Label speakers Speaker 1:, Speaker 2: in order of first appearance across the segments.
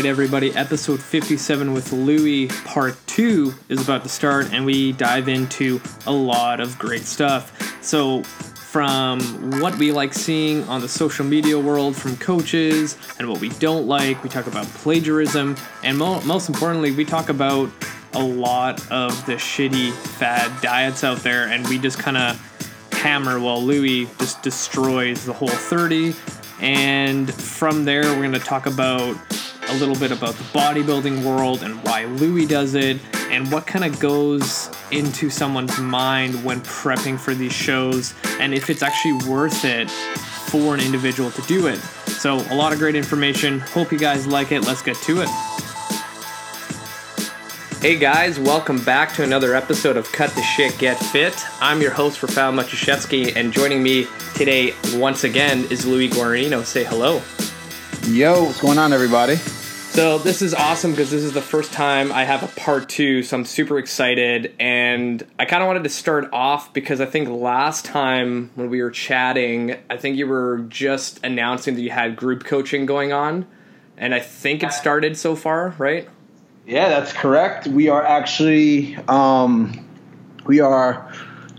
Speaker 1: right, everybody. Episode 57 with Louie, part two, is about to start, and we dive into a lot of great stuff. So, from what we like seeing on the social media world from coaches and what we don't like, we talk about plagiarism, and mo- most importantly, we talk about a lot of the shitty fad diets out there, and we just kind of hammer while Louie just destroys the whole 30. And from there, we're going to talk about a little bit about the bodybuilding world and why Louis does it, and what kind of goes into someone's mind when prepping for these shows, and if it's actually worth it for an individual to do it. So, a lot of great information. Hope you guys like it. Let's get to it. Hey guys, welcome back to another episode of Cut the Shit Get Fit. I'm your host, Rafael Matuszewski, and joining me today once again is Louie Gaurino. Say hello.
Speaker 2: Yo, what's going on, everybody?
Speaker 1: So this is awesome because this is the first time I have a part two, so I'm super excited. And I kind of wanted to start off because I think last time when we were chatting, I think you were just announcing that you had group coaching going on, and I think it started so far, right?
Speaker 2: Yeah, that's correct. We are actually um, we are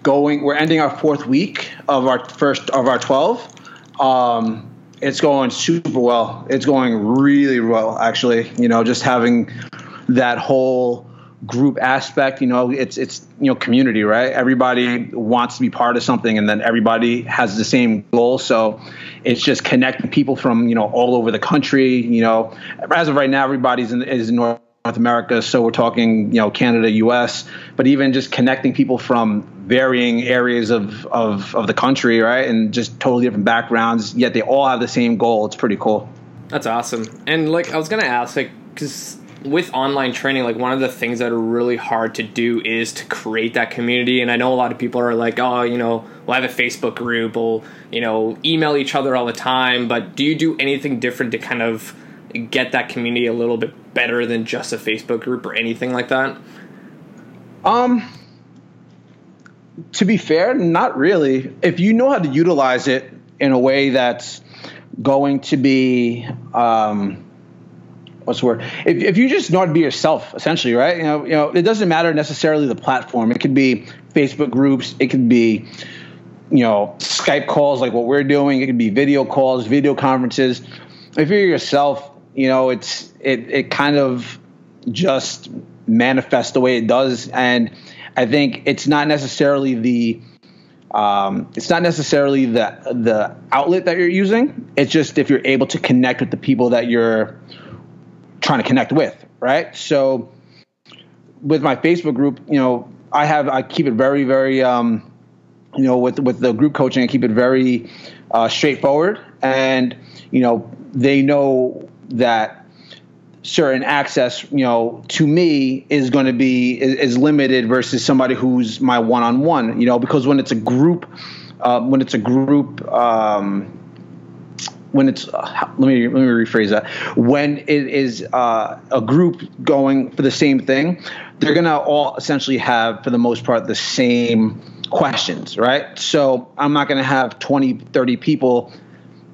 Speaker 2: going. We're ending our fourth week of our first of our twelve. Um, it's going super well. It's going really well, actually. You know, just having that whole group aspect. You know, it's it's you know community, right? Everybody wants to be part of something, and then everybody has the same goal. So it's just connecting people from you know all over the country. You know, as of right now, everybody's in is in North. North America, so we're talking, you know, Canada, U.S., but even just connecting people from varying areas of, of, of the country, right, and just totally different backgrounds, yet they all have the same goal. It's pretty cool.
Speaker 1: That's awesome. And like, I was gonna ask, like, because with online training, like one of the things that are really hard to do is to create that community. And I know a lot of people are like, oh, you know, we'll have a Facebook group, we'll, you know, email each other all the time. But do you do anything different to kind of get that community a little bit better than just a Facebook group or anything like that?
Speaker 2: Um, to be fair, not really. If you know how to utilize it in a way that's going to be, um, what's the word? If, if you just know how to be yourself, essentially, right? You know, you know, it doesn't matter necessarily the platform. It could be Facebook groups. It could be, you know, Skype calls like what we're doing. It could be video calls, video conferences. If you're yourself, you know, it's it it kind of just manifests the way it does, and I think it's not necessarily the um, it's not necessarily the the outlet that you're using. It's just if you're able to connect with the people that you're trying to connect with, right? So with my Facebook group, you know, I have I keep it very very um, you know with with the group coaching, I keep it very uh, straightforward, and you know they know that certain access, you know, to me is going to be is, is, limited versus somebody who's my one-on-one. You know, because when it's a group, uh, when it's a group. Um, when it's uh, let me let me rephrase that when it is uh, a group going for the same thing they're gonna all essentially have for the most part the same questions right so i'm not gonna have 20 30 people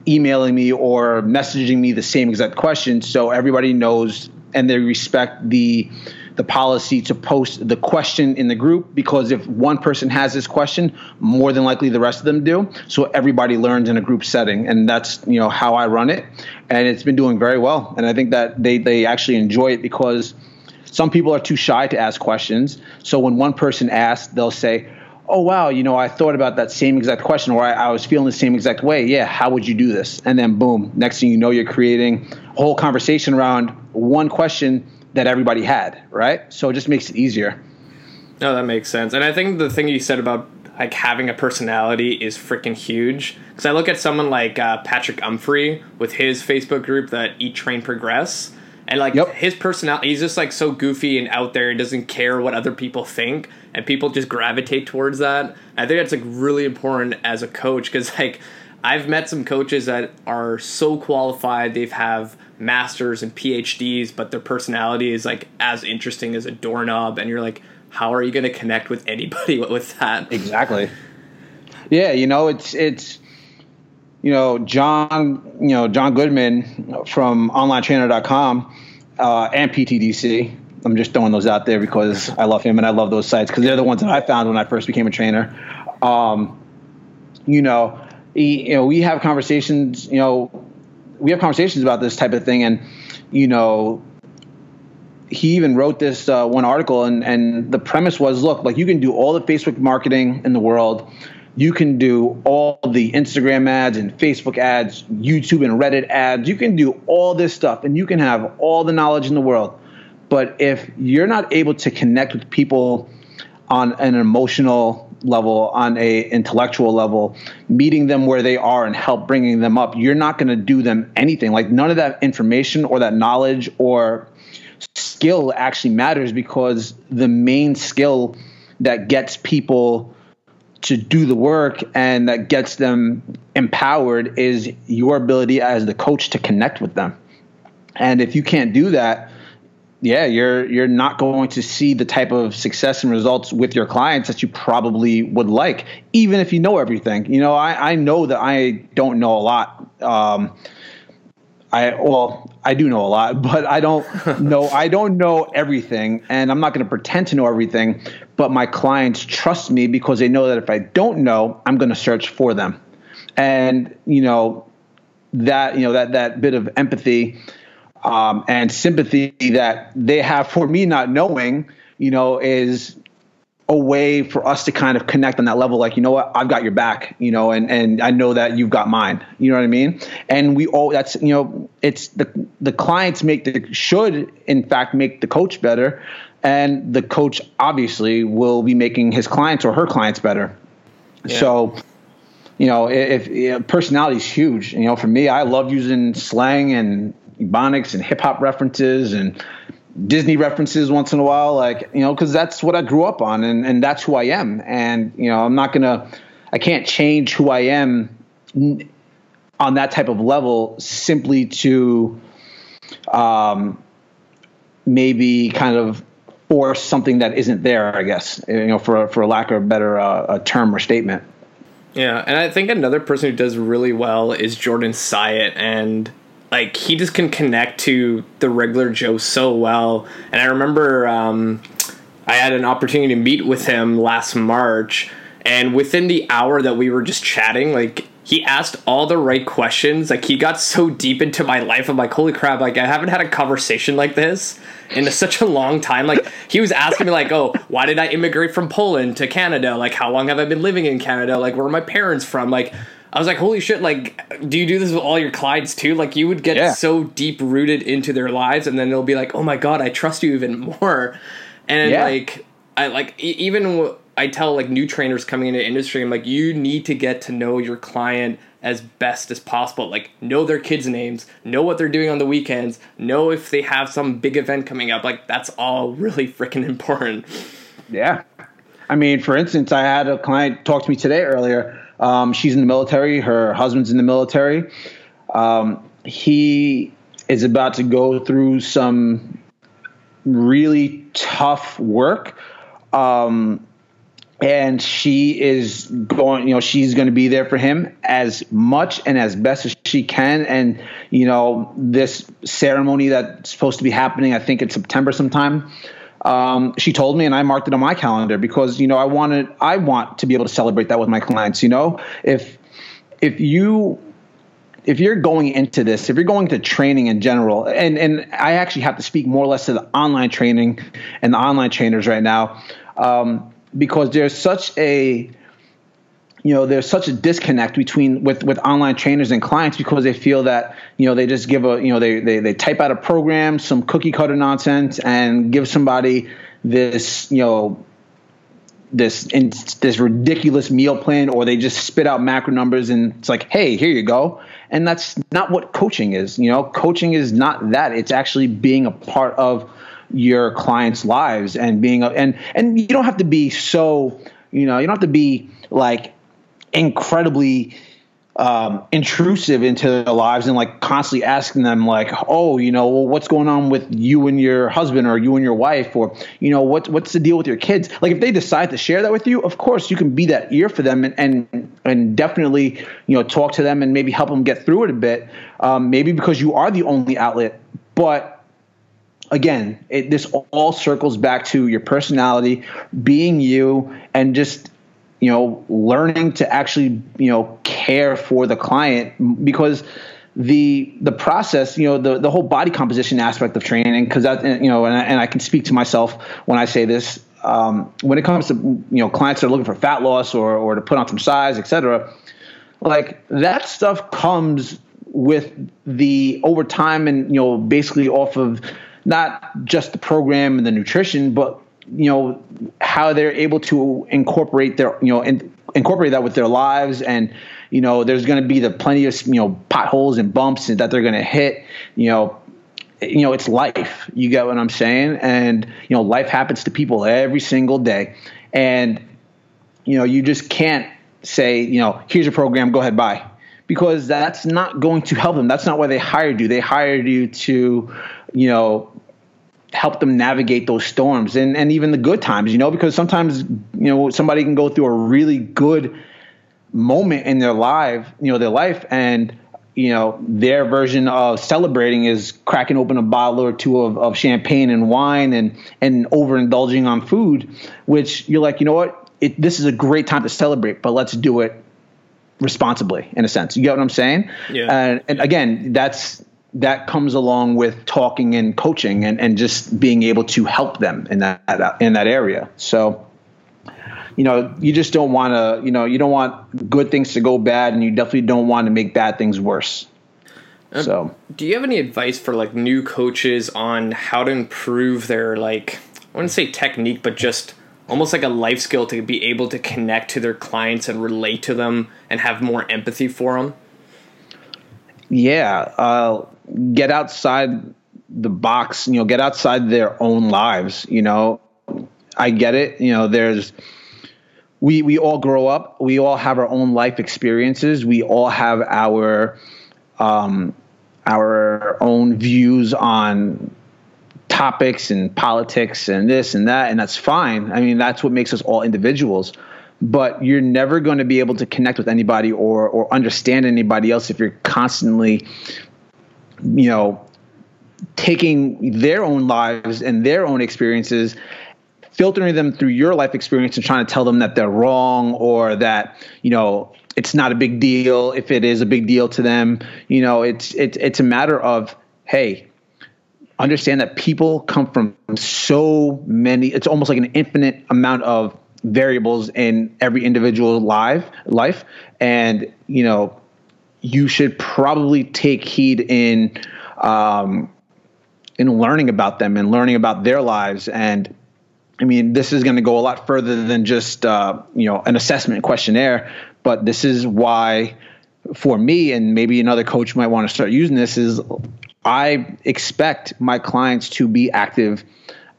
Speaker 2: emailing me or messaging me the same exact question. So everybody knows and they respect the the policy to post the question in the group because if one person has this question more than likely the rest of them do. So everybody learns in a group setting and that's you know how I run it. And it's been doing very well. And I think that they they actually enjoy it because some people are too shy to ask questions. So when one person asks they'll say oh wow you know i thought about that same exact question or I, I, was feeling the same exact way. Yeah how would you do this? And then boom next thing you know you're creating a whole conversation around one question that everybody had right? So it just makes it easier.
Speaker 1: No that makes sense. And i think the thing you said about like having a personality is freaking huge. Because i look at someone like uh, patrick umphrey with his facebook group that eat train progress and like yep. his personality he's just like so goofy and out there and doesn't care what other people think. And people just gravitate towards that. I think that's like really important as a coach because like i've met some coaches that are so qualified. They've have masters and phds but their personality is like as interesting as a doorknob. And you're like how are you going to connect with anybody with that?
Speaker 2: Exactly. Yeah you know it's it's you know, John, you know, John Goodman from onlinetrainer.com, uh, and PTDC. I'm just throwing those out there because I love him and I love those sites because they're the ones that I found when I first became a trainer. Um, you know, he, you know, we have conversations. You know, we have conversations about this type of thing, and you know, he even wrote this uh, one article, and and the premise was, look, like you can do all the Facebook marketing in the world. You can do all the Instagram ads and Facebook ads, YouTube and Reddit ads. You can do all this stuff and you can have all the knowledge in the world. But if you're not able to connect with people on an emotional level, on a intellectual level, meeting them where they are and help bringing them up, you're not going to do them anything. Like none of that information or that knowledge or skill actually matters because the main skill that gets people to do the work and that gets them empowered is your ability as the coach to connect with them. And if you can't do that, yeah, you're you're not going to see the type of success and results with your clients that you probably would like, even if you know everything. You know, I, I know that I don't know a lot. Um, I well, I do know a lot, but I don't know I don't know everything and I'm not going to pretend to know everything, but my clients trust me because they know that if I don't know, I'm going to search for them. And, you know, that, you know, that that bit of empathy um, and sympathy that they have for me not knowing, you know, is a way for us to kind of connect on that level like you know what? I've got your back you know and and i know that you've got mine. You know what i mean? And we all that's you know it's the the clients make the should in fact make the coach better. And the coach obviously will be making his clients or her clients better. Yeah. so you know if, if personality is huge. You know for me i love using slang and ebonics and hip hop references and Disney references once in a while, like you know, because that's what I grew up on, and and that's who I am. And you know, I'm not gonna, I can't change who I am on that type of level simply to, um, maybe kind of force something that isn't there. I guess you know, for for lack of a better uh, a term or statement.
Speaker 1: Yeah, and I think another person who does really well is Jordan Syatt, and like he just can connect to the regular Joe so well. And I remember um, I had an opportunity to meet with him last March, and within the hour that we were just chatting, like he asked all the right questions. Like he got so deep into my life. I'm like, holy crap! Like I haven't had a conversation like this in such a long time. Like he was asking me, like, oh, why did I immigrate from Poland to Canada? Like how long have I been living in Canada? Like where are my parents from? Like I was like, holy shit, like, do you do this with all your clients too? Like, you would get yeah. so deep rooted into their lives, and then they'll be like, oh my god, I trust you even more. And yeah. like, I like, even I tell like new trainers coming into industry, I'm like, you need to get to know your client as best as possible. Like, know their kids' names, know what they're doing on the weekends, know if they have some big event coming up. Like, that's all really freaking important.
Speaker 2: Yeah. I mean, for instance, I had a client talk to me today earlier um, she's in the military. Her husband's in the military. Um, he is about to go through some really tough work. Um, and she is going, you know, she's going to be there for him as much and as best as she can. And, you know, this ceremony that's supposed to be happening, I think in September sometime um, she told me, and I marked it on my calendar because you know I wanted I want to be able to celebrate that with my clients. You know, if if you if you're going into this, if you're going to training in general, and and I actually have to speak more or less to the online training and the online trainers right now, um, because there's such a you know there's such a disconnect between with with online trainers and clients because they feel that you know they just give a you know they they, they type out a program some cookie cutter nonsense and give somebody this you know this in, this ridiculous meal plan or they just spit out macro numbers and it's like hey here you go. And that's not what coaching is you know? Coaching is not that. It's actually being a part of your clients lives and being a, and and you don't have to be so you know you don't have to be like incredibly um, intrusive into their lives and like constantly asking them like, oh, you know, well, what's going on with you and your husband or you and your wife or you know what what's the deal with your kids? Like if they decide to share that with you, of course you can be that ear for them and and, and definitely you know talk to them and maybe help them get through it a bit. Um, maybe because you are the only outlet, but again, it, this all circles back to your personality, being you, and just you know learning to actually you know care for the client because the the process, you know, the the whole body composition aspect of training, because that you know, and I, and I can speak to myself when I say this. Um, when it comes to you know clients that are looking for fat loss or or to put on some size, etc., like that stuff comes with the over time and you know basically off of not just the program and the nutrition, but you know how they're able to incorporate their you know in, incorporate that with their lives and you know there's going to be the plenty of you know potholes and bumps that they're going to hit you know you know it's life you get what i'm saying and you know life happens to people every single day and you know you just can't say you know here's a program go ahead buy because that's not going to help them that's not why they hired you they hired you to you know help them navigate those storms and and even the good times you know because sometimes you know somebody can go through a really good moment in their life, you know, their life, and you know their version of celebrating is cracking open a bottle or two of, of champagne and wine and and overindulging on food, which you're like, you know what, it, this is a great time to celebrate, but let's do it responsibly in a sense. You get what I'm saying?
Speaker 1: Yeah.
Speaker 2: And, and again, that's that comes along with talking and coaching and, and just being able to help them in that in that area. So you know, you just don't want to, you know, you don't want good things to go bad, and you definitely don't want to make bad things worse. Um, so,
Speaker 1: do you have any advice for like new coaches on how to improve their like, I wouldn't say technique, but just almost like a life skill to be able to connect to their clients and relate to them and have more empathy for them?
Speaker 2: Yeah, uh, get outside the box. You know, get outside their own lives. You know, I get it. You know, there's we we all grow up. We all have our own life experiences. We all have our um, our own views on topics and politics and this and that, and that's fine. I mean, that's what makes us all individuals. But you're never going to be able to connect with anybody or or understand anybody else if you're constantly, you know, taking their own lives and their own experiences filtering them through your life experience and trying to tell them that they're wrong or that you know it's not a big deal if it is a big deal to them. You know it's it's it's a matter of hey understand that people come from so many it's almost like an infinite amount of variables in every individual life life. And you know you should probably take heed in um, in learning about them and learning about their lives and I mean, this is going to go a lot further than just uh, you know an assessment questionnaire, but this is why, for me, and maybe another coach might want to start using this. Is I expect my clients to be active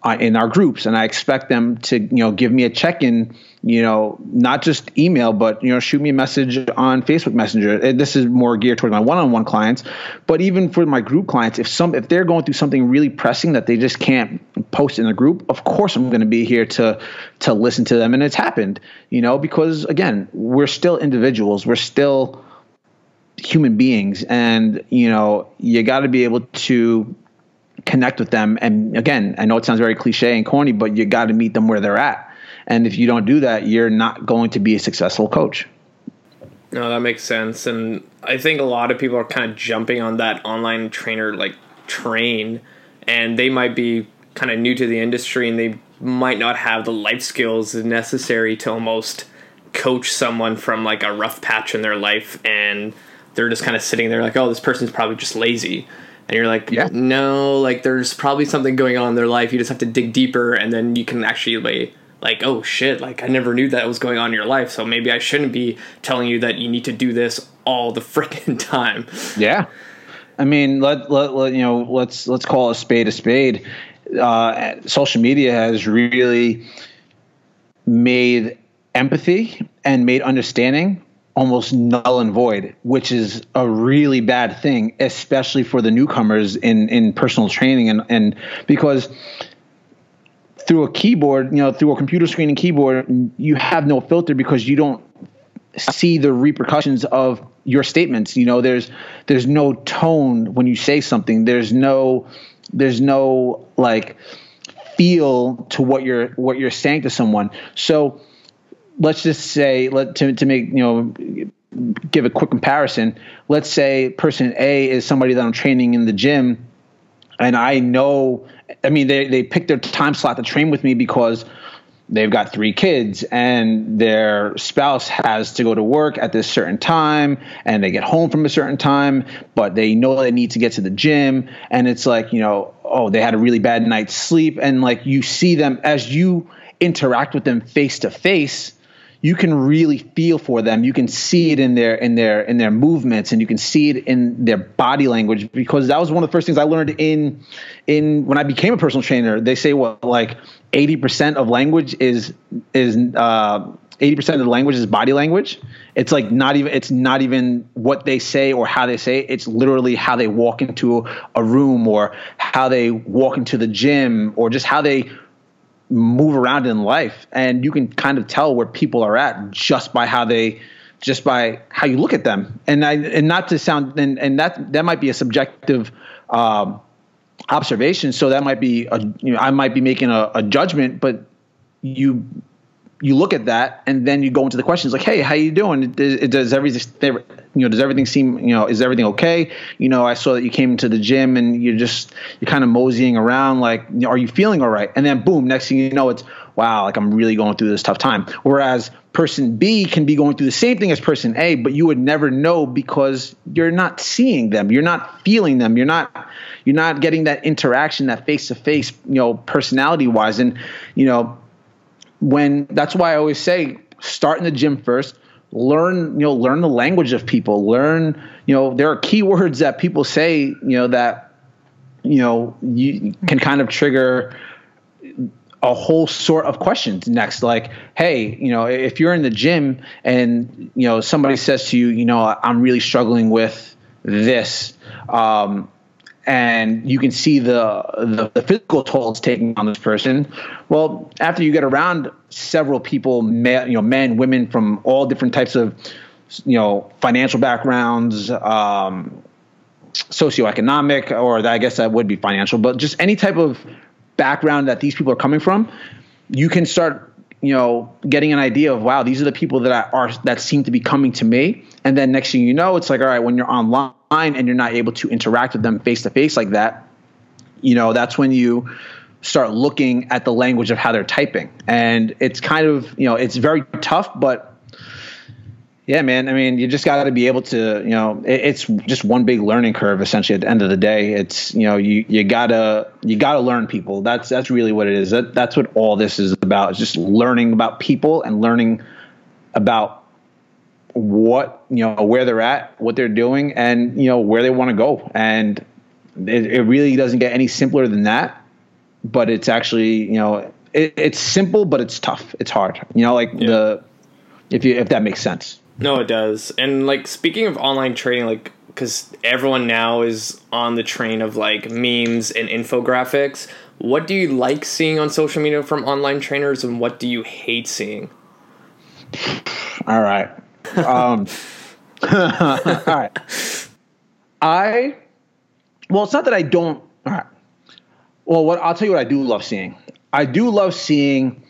Speaker 2: uh, in our groups, and I expect them to you know give me a check in you know, not just email, but you know, shoot me a message on Facebook Messenger. This is more geared towards my one-on-one clients, but even for my group clients, if some if they're going through something really pressing that they just can't post in the group, of course I'm going to be here to to listen to them. And it's happened, you know, because again, we're still individuals, we're still human beings, and you know, you got to be able to connect with them. And again, I know it sounds very cliche and corny, but you got to meet them where they're at and if you don't do that, you're not going to be a successful coach.
Speaker 1: No, that makes sense. And I think a lot of people are kind of jumping on that online trainer like train and they might be kind of new to the industry and they might not have the life skills necessary to almost coach someone from like a rough patch in their life and they're just kind of sitting there like, oh, this person's probably just lazy. And you're like, yeah. no, like there's probably something going on in their life. You just have to dig deeper and then you can actually like like oh shit like i never knew that was going on in your life so maybe i shouldn't be telling you that you need to do this all the freaking time
Speaker 2: yeah i mean let, let, let you know let's let's call a spade a spade uh, social media has really made empathy and made understanding almost null and void, which is a really bad thing, especially for the newcomers in in personal training and and because through a keyboard, you know, through a computer screen and keyboard, you have no filter because you don't see the repercussions of your statements. You know, there's there's no tone when you say something. There's no there's no like feel to what you're what you're saying to someone. So let's just say let to to make you know give a quick comparison. Let's say person A is somebody that I'm training in the gym, and I know. I mean, they they pick their time slot to train with me because they've got three kids and their spouse has to go to work at this certain time and they get home from a certain time but they know they need to get to the gym and it's like you know oh they had a really bad night's sleep and like you see them as you interact with them face to face you can really feel for them. You can see it in their in their in their movements, and you can see it in their body language. Because that was one of the first things I learned in in when I became a personal trainer. They say what like eighty percent of language is is uh, eighty percent of the language is body language. It's like not even it's not even what they say or how they say it. It's literally how they walk into a room or how they walk into the gym or just how they move around in life and you can kind of tell where people are at just by how they just by how you look at them. And I, and not to sound and, and that that might be a subjective um, observation. So that might be a, you know I might be making a, a judgment but you you look at that and then you go into the questions like hey how you doing? Does, does everything you know does everything seem you know is everything okay? You know i saw that you came to the gym and you're just you're kind of moseying around like you know, are you feeling all right? And then boom next thing you know it's wow like i'm really going through this tough time. Whereas person b can be going through the same thing as person a but you would never know because you're not seeing them. You're not feeling them. You're not you're not getting that interaction that face to face you know personality wise and you know when that's why I always say start in the gym first learn you know learn the language of people. Learn you know there are keywords that people say you know that you know you can kind of trigger a whole sort of questions next. Like hey you know if you're in the gym and you know somebody says to you you know i'm really struggling with this um, and you can see the, the, the physical toll it's taking on this person. Well, after you get around several people, you know, men, women from all different types of, you know, financial backgrounds, um, socioeconomic, or I guess that would be financial, but just any type of background that these people are coming from, you can start, you know, getting an idea of wow, these are the people that are that seem to be coming to me, and then next thing you know, it's like all right, when you're online and you're not able to interact with them face to face like that, you know, that's when you start looking at the language of how they're typing. And it's kind of, you know, it's very tough, but yeah, man. I mean, you just got to be able to, you know, it, it's just one big learning curve. Essentially, at the end of the day, it's you know, you you gotta you gotta learn people. That's that's really what it is. That that's what all this is about. It's just learning about people and learning about what you know where they're at, what they're doing, and you know where they want to go. And it, it, really doesn't get any simpler than that. But it's actually you know it, it's simple, but it's tough. It's hard. You know, like yeah. the if you if that makes sense.
Speaker 1: No, it does. And like speaking of online training, like because everyone now is on the train of like memes and infographics. What do you like seeing on social media from online trainers, and what do you hate seeing?
Speaker 2: All right. Um, all right. I, well, it's not that I don't. All right. Well, what I'll tell you what I do love seeing. I do love seeing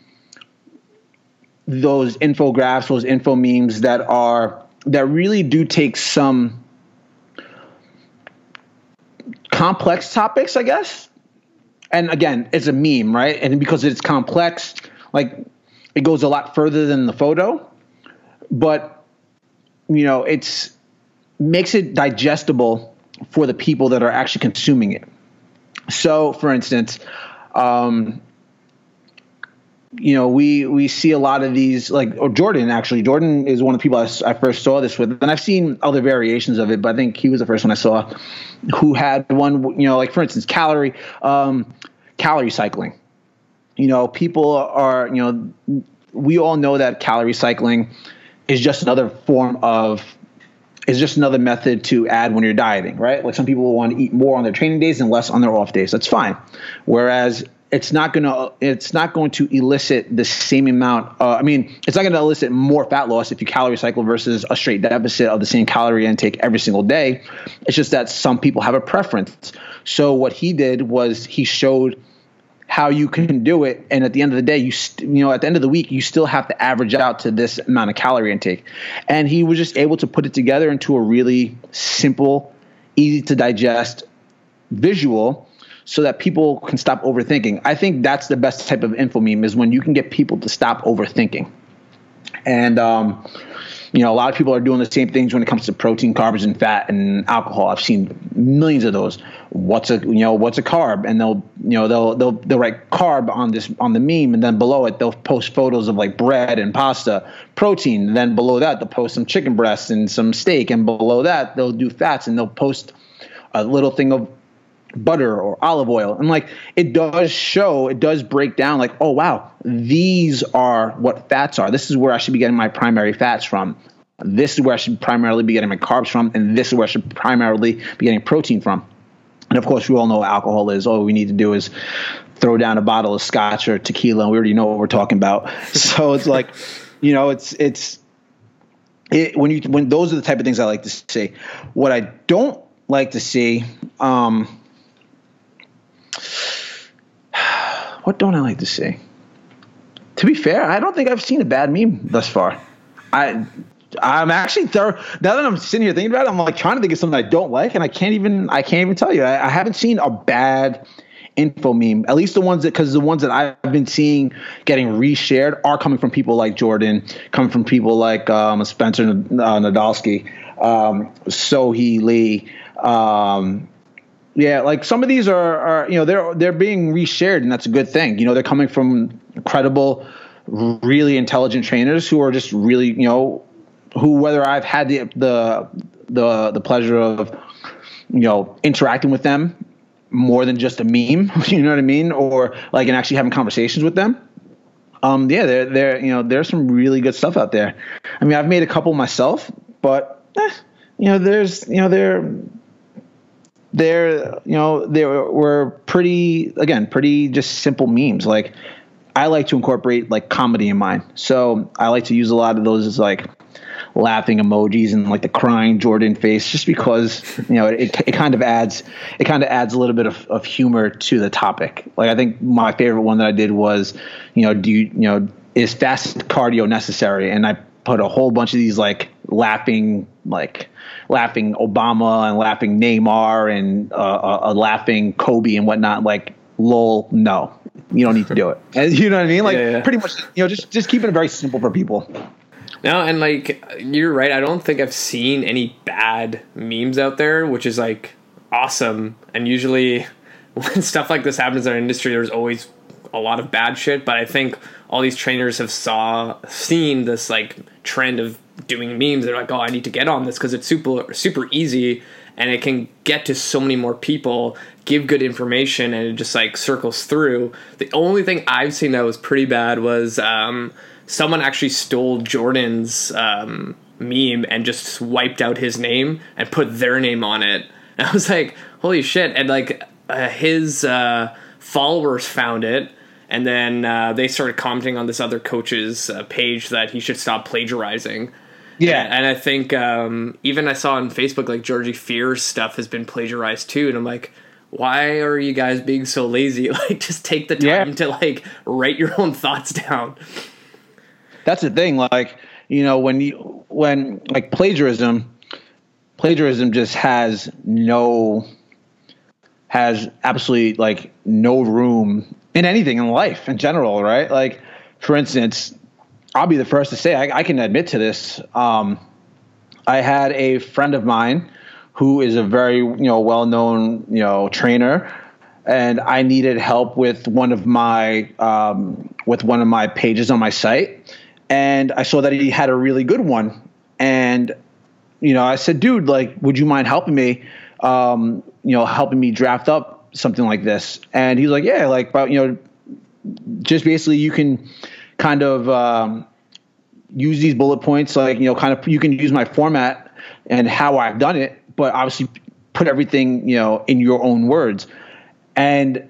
Speaker 2: those infographics, those info memes that are that really do take some complex topics, I guess. And again, it's a meme, right? And because it's complex, like it goes a lot further than the photo. But you know, it's makes it digestible for the people that are actually consuming it. So, for instance, um, you know, we we see a lot of these, like or Jordan actually. Jordan is one of the people I, I, first saw this with, and I've seen other variations of it, but I think he was the first one I saw who had one. You know, like for instance, calorie um, calorie cycling. You know, people are you know, we all know that calorie cycling is just another form of is just another method to add when you're dieting, right? Like some people want to eat more on their training days and less on their off days. That's fine. Whereas it's not gonna it's not going to elicit the same amount. Uh, I mean, it's not going to elicit more fat loss if you calorie cycle versus a straight deficit of the same calorie intake every single day. It's just that some people have a preference. So what he did was he showed how you can do it, and at the end of the day, you st- you know at the end of the week, you still have to average out to this amount of calorie intake. And he was just able to put it together into a really simple, easy to digest visual so that people can stop overthinking. I think that's the best type of info meme is when you can get people to stop overthinking. And um, you know, a lot of people are doing the same things when it comes to protein, carbs, and fat and alcohol. I've seen millions of those. What's a you know what's a carb? And they'll you know they'll they'll they'll write carb on this on the meme, and then below it they'll post photos of like bread and pasta. Protein. And then below that they'll post some chicken breasts and some steak, and below that they'll do fats, and they'll post a little thing of butter or olive oil. And like it does show, it does break down like, oh wow, these are what fats are. This is where I should be getting my primary fats from. This is where I should primarily be getting my carbs from, and this is where I should primarily be getting protein from. And of course, we all know alcohol is. All we need to do is throw down a bottle of scotch or tequila, and we already know what we're talking about. So it's like, you know, it's it's it, when you when those are the type of things I like to see. What I don't like to see, um, what don't I like to see? To be fair, I don't think I've seen a bad meme thus far. I I'm actually thorough. Now that I'm sitting here thinking about it, I'm like trying to think of something I don't like, and I can't even I can't even tell you. I, I haven't seen a bad info meme. At least the ones that because the ones that I've been seeing getting reshared are coming from people like Jordan, coming from people like um, Spencer uh, Nadolsky, um, Lee. Um, yeah, like some of these are, are you know they're they're being reshared, and that's a good thing. You know, they're coming from credible, really intelligent trainers who are just really you know who whether I've had the the the the pleasure of you know interacting with them more than just a meme, you know what I mean, or like and actually having conversations with them. Um, yeah, there there you know there's some really good stuff out there. I mean, I've made a couple myself, but eh, you know, there's you know they're they're you know they were pretty again pretty just simple memes. Like i like to incorporate like comedy in mine. So i like to use a lot of those as like laughing emojis and like the crying jordan face just because you know it, it kind of adds it kind of adds a little bit of, of humor to the topic. Like i think my favorite one that i did was you know do you you know is fast cardio necessary? And i put a whole bunch of these like laughing like laughing Obama and laughing Neymar and uh, uh, uh, laughing Kobe and whatnot. Like, lol, no, you don't need to do it. And, you know what I mean? Like, yeah, yeah. pretty much, you know, just just keeping it very simple for people.
Speaker 1: No, and like you're right. I don't think I've seen any bad memes out there, which is like awesome. And usually, when stuff like this happens in our industry, there's always a lot of bad shit. But I think all these trainers have saw seen this like trend of doing memes. They're like, oh, I need to get on this because it's super super easy and it can get to so many more people, give good information, and it just like circles through. The only thing I've seen that was pretty bad was um, someone actually stole Jordan's um, meme and just wiped out his name and put their name on it. And I was like, holy shit! And like uh, his uh, followers found it and then uh, they started commenting on this other coach's uh, page that he should stop plagiarizing. Yeah, and, and I think um, even I saw on Facebook like Georgie Fear's stuff has been plagiarized too, and I'm like, why are you guys being so lazy? Like, just take the time yeah. to like write your own thoughts down.
Speaker 2: That's the thing, like you know when you when like plagiarism, plagiarism just has no has absolutely like no room in anything in life in general, right? Like, for instance, I'll be the first to say I, I can admit to this. Um, I had a friend of mine who is a very you know well known you know trainer, and I needed help with one of my um, with one of my pages on my site, and I saw that he had a really good one, and you know I said, dude, like, would you mind helping me? Um, you know, helping me draft up something like this? And he's like, yeah, like, but you know, just basically you can kind of um, use these bullet points, like you know, kind of you can use my format and how I've done it, but obviously put everything you know in your own words. And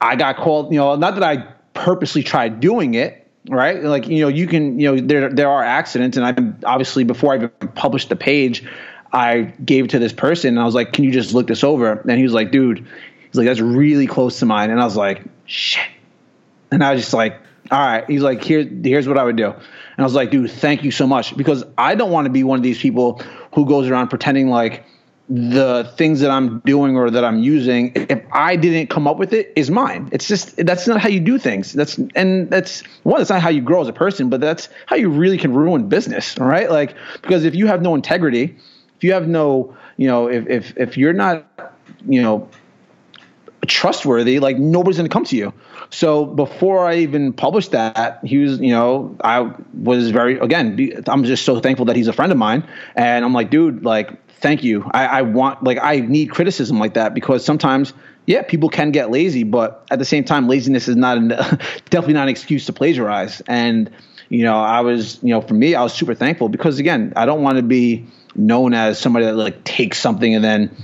Speaker 2: I got called, you know, not that I purposely tried doing it, right? Like, you know, you can, you know, there there are accidents, and I'm obviously before I even published the page, I gave to this person, and I was like, "Can you just look this over?" And he was like, "Dude," he's like, "That's really close to mine," and I was like, "Shit," and I was just like, "All right." He's like, "Here, here's what I would do," and I was like, "Dude, thank you so much," because I don't want to be one of these people who goes around pretending like the things that I'm doing or that I'm using, if I didn't come up with it, is mine. It's just that's not how you do things. That's and that's one. That's not how you grow as a person, but that's how you really can ruin business, right? Like because if you have no integrity, if you have no, you know, if if if you're not, you know, trustworthy, like nobody's going to come to you. So before I even published that, he was, you know, I was very again. I'm just so thankful that he's a friend of mine, and I'm like, dude, like thank you. I, I want like I need criticism like that because sometimes yeah, people can get lazy, but at the same time, laziness is not an, definitely not an excuse to plagiarize. And you know, I was you know for me, I was super thankful because again, I don't want to be known as somebody that like takes something and then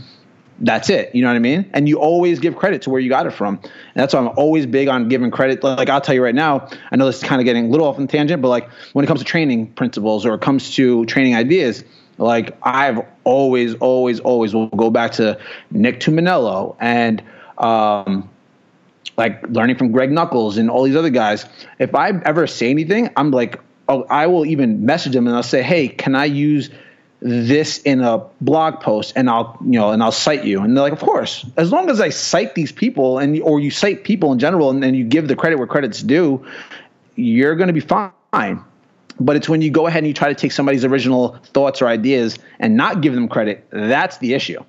Speaker 2: that's it. You know what I mean? And you always give credit to where you got it from. And that's why I'm always big on giving credit. Like I'll tell you right now, I know this is kind of getting a little off on tangent, but like when it comes to training principles or it comes to training ideas, like I've always, always, always will go back to Nick Tumminello and um, like learning from Greg Nuckols and all these other guys. If I ever say anything, I'm like, oh, I will even message them and I'll say, hey, can I use this in a blog post and I'll you know and I'll cite you. And they're like of course as long as I cite these people and or you cite people in general and then you give the credit where credit's due you're going to be fine. But it's when you go ahead and you try to take somebody's original thoughts or ideas and not give them credit that's the issue.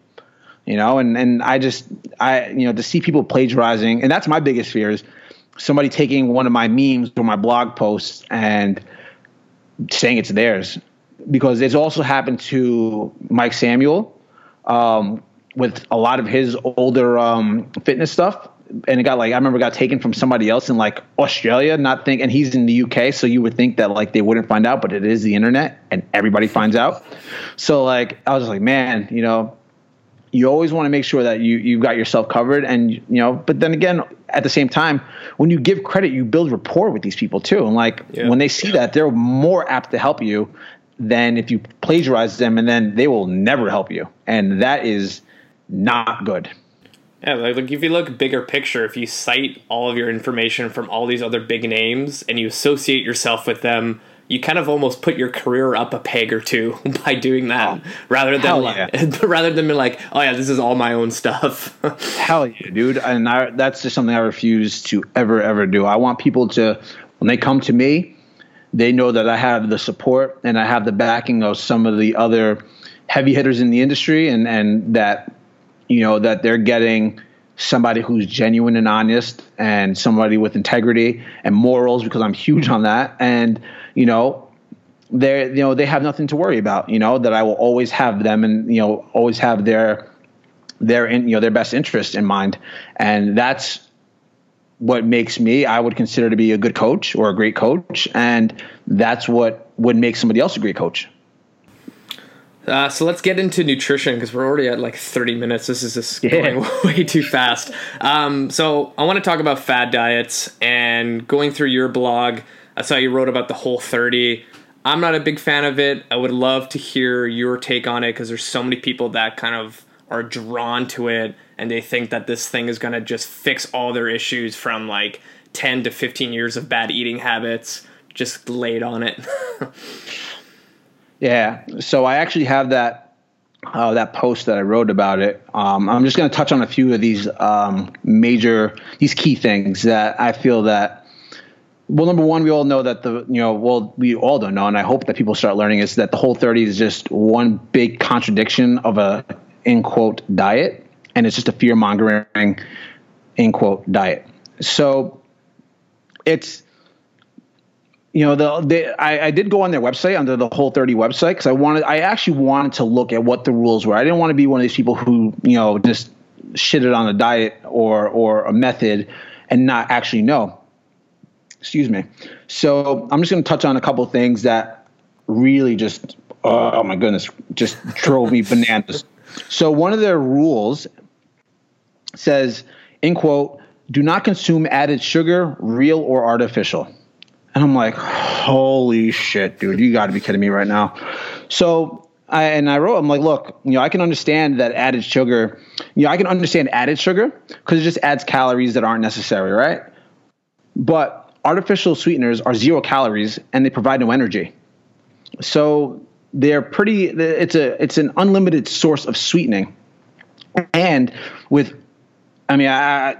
Speaker 2: You know and and i just i you know to see people plagiarizing and that's my biggest fear is somebody taking one of my memes or my blog posts and saying it's theirs because it's also happened to mike samuel um, with a lot of his older um, fitness stuff and it got like I remember got taken from somebody else in like Australia, not think, and he's in the UK, so you would think that like they wouldn't find out, but it is the internet, and everybody finds out. So like I was like, man, you know, you always want to make sure that you you got yourself covered, and you know, but then again, at the same time, when you give credit, you build rapport with these people too, and like yeah. when they see that, they're more apt to help you than if you plagiarize them, and then they will never help you, and that is not good.
Speaker 1: Yeah, like, like if you look bigger picture, if you cite all of your information from all these other big names and you associate yourself with them, you kind of almost put your career up a peg or two by doing that, oh, rather than like, yeah. rather than be like, oh yeah, this is all my own stuff.
Speaker 2: hell yeah, dude! And I, that's just something I refuse to ever ever do. I want people to when they come to me, they know that I have the support and I have the backing of some of the other heavy hitters in the industry, and and that you know that they're getting somebody who's genuine and honest and somebody with integrity and morals because I'm huge on that. And you know they you know they have nothing to worry about you know that I will always have them and you know always have their their in, you know their best interest in mind. And that's what makes me I would consider to be a good coach or a great coach and that's what would make somebody else a great coach
Speaker 1: uh, so let's get into nutrition because we're already at like 30 minutes. This is just yeah. going way too fast. Um, so I want to talk about fad diets and going through your blog. I saw you wrote about the Whole 30. I'm not a big fan of it. I would love to hear your take on it because there's so many people that kind of are drawn to it and they think that this thing is going to just fix all their issues from like 10 to 15 years of bad eating habits just laid on it.
Speaker 2: Yeah. So I actually have that uh, that post that I wrote about it. Um, I'm just going to touch on a few of these um, major these key things that I feel that. Well, number one, we all know that the you know well we all don't know, and I hope that people start learning is that the Whole 30 is just one big contradiction of a in quote diet, and it's just a fear mongering in quote diet. So it's you know the, the I, I, did go on their website under the whole 30 website because i wanted i actually wanted to look at what the rules were. I didn't want to be one of these people who you know just shitted on a diet or or a method and not actually know. Excuse me. So i'm just going to touch on a couple things that really just oh my goodness just drove me bananas. So one of their rules says in quote do not consume added sugar, real or artificial. And I'm like, holy shit, dude, you got to be kidding me right now. So I, and I wrote, I'm like, look, you know, I can understand that added sugar, you know, I can understand added sugar because it just adds calories that aren't necessary, right? But artificial sweeteners are zero calories and they provide no energy. So they're pretty, it's a, it's an unlimited source of sweetening. And with, I mean, I,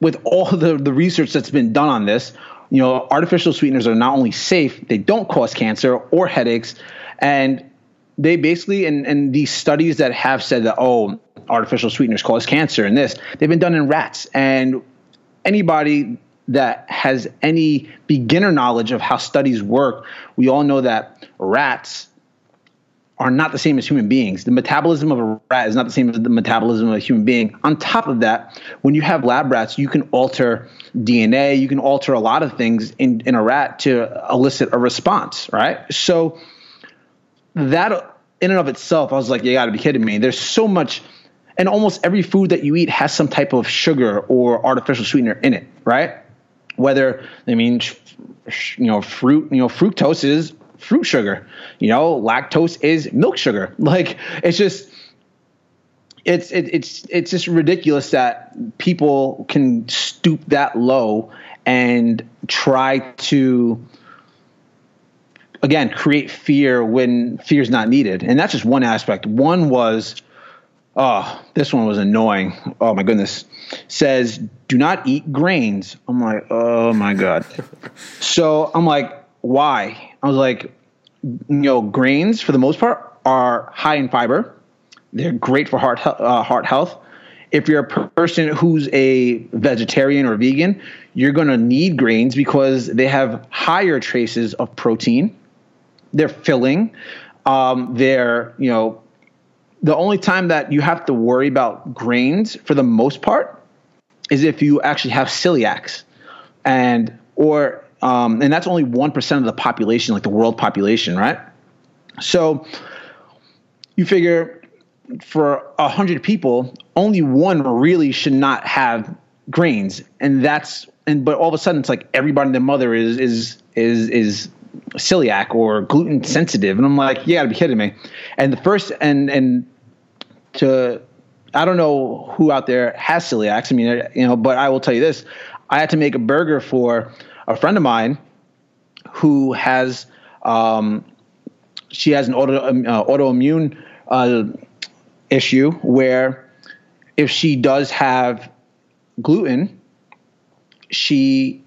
Speaker 2: with all the, the research that's been done on this, you know, artificial sweeteners are not only safe, they don't cause cancer or headaches. And they basically, and, and these studies that have said that, oh, artificial sweeteners cause cancer and this, they've been done in rats. And anybody that has any beginner knowledge of how studies work, we all know that rats are not the same as human beings. The metabolism of a rat is not the same as the metabolism of a human being. On top of that, when you have lab rats, you can alter DNA, you can alter a lot of things in, in a rat to elicit a response, right? So that in and of itself, I was like, you gotta be kidding me. There's so much, and almost every food that you eat has some type of sugar or artificial sweetener in it, right? Whether, I mean, you know, fruit, you know, fructose is fruit sugar. You know, lactose is milk sugar. Like it's just it's it, it's it's just ridiculous that people can stoop that low and try to again create fear when fear is not needed. And that's just one aspect. One was oh, this one was annoying. Oh my goodness. Says do not eat grains. I'm like, oh my god. so I'm like, why? I was like, you know, grains for the most part are high in fiber. They're great for heart uh, heart health. If you're a person who's a vegetarian or vegan, you're going to need grains because they have higher traces of protein. They're filling. Um, they're you know the only time that you have to worry about grains for the most part is if you actually have celiacs and or um, and that's only 1% of the population, like the world population, right? So you figure for 100 people, only one really should not have grains. And that's, and, but all of a sudden it's like everybody and their mother is, is, is, is celiac or gluten sensitive. And I'm like, you gotta be kidding me. And the first, and, and to, I don't know who out there has celiacs. I mean, you know, but I will tell you this. I had to make a burger for a friend of mine who has um, she has an auto, um, uh, autoimmune uh, issue where if she does have gluten, she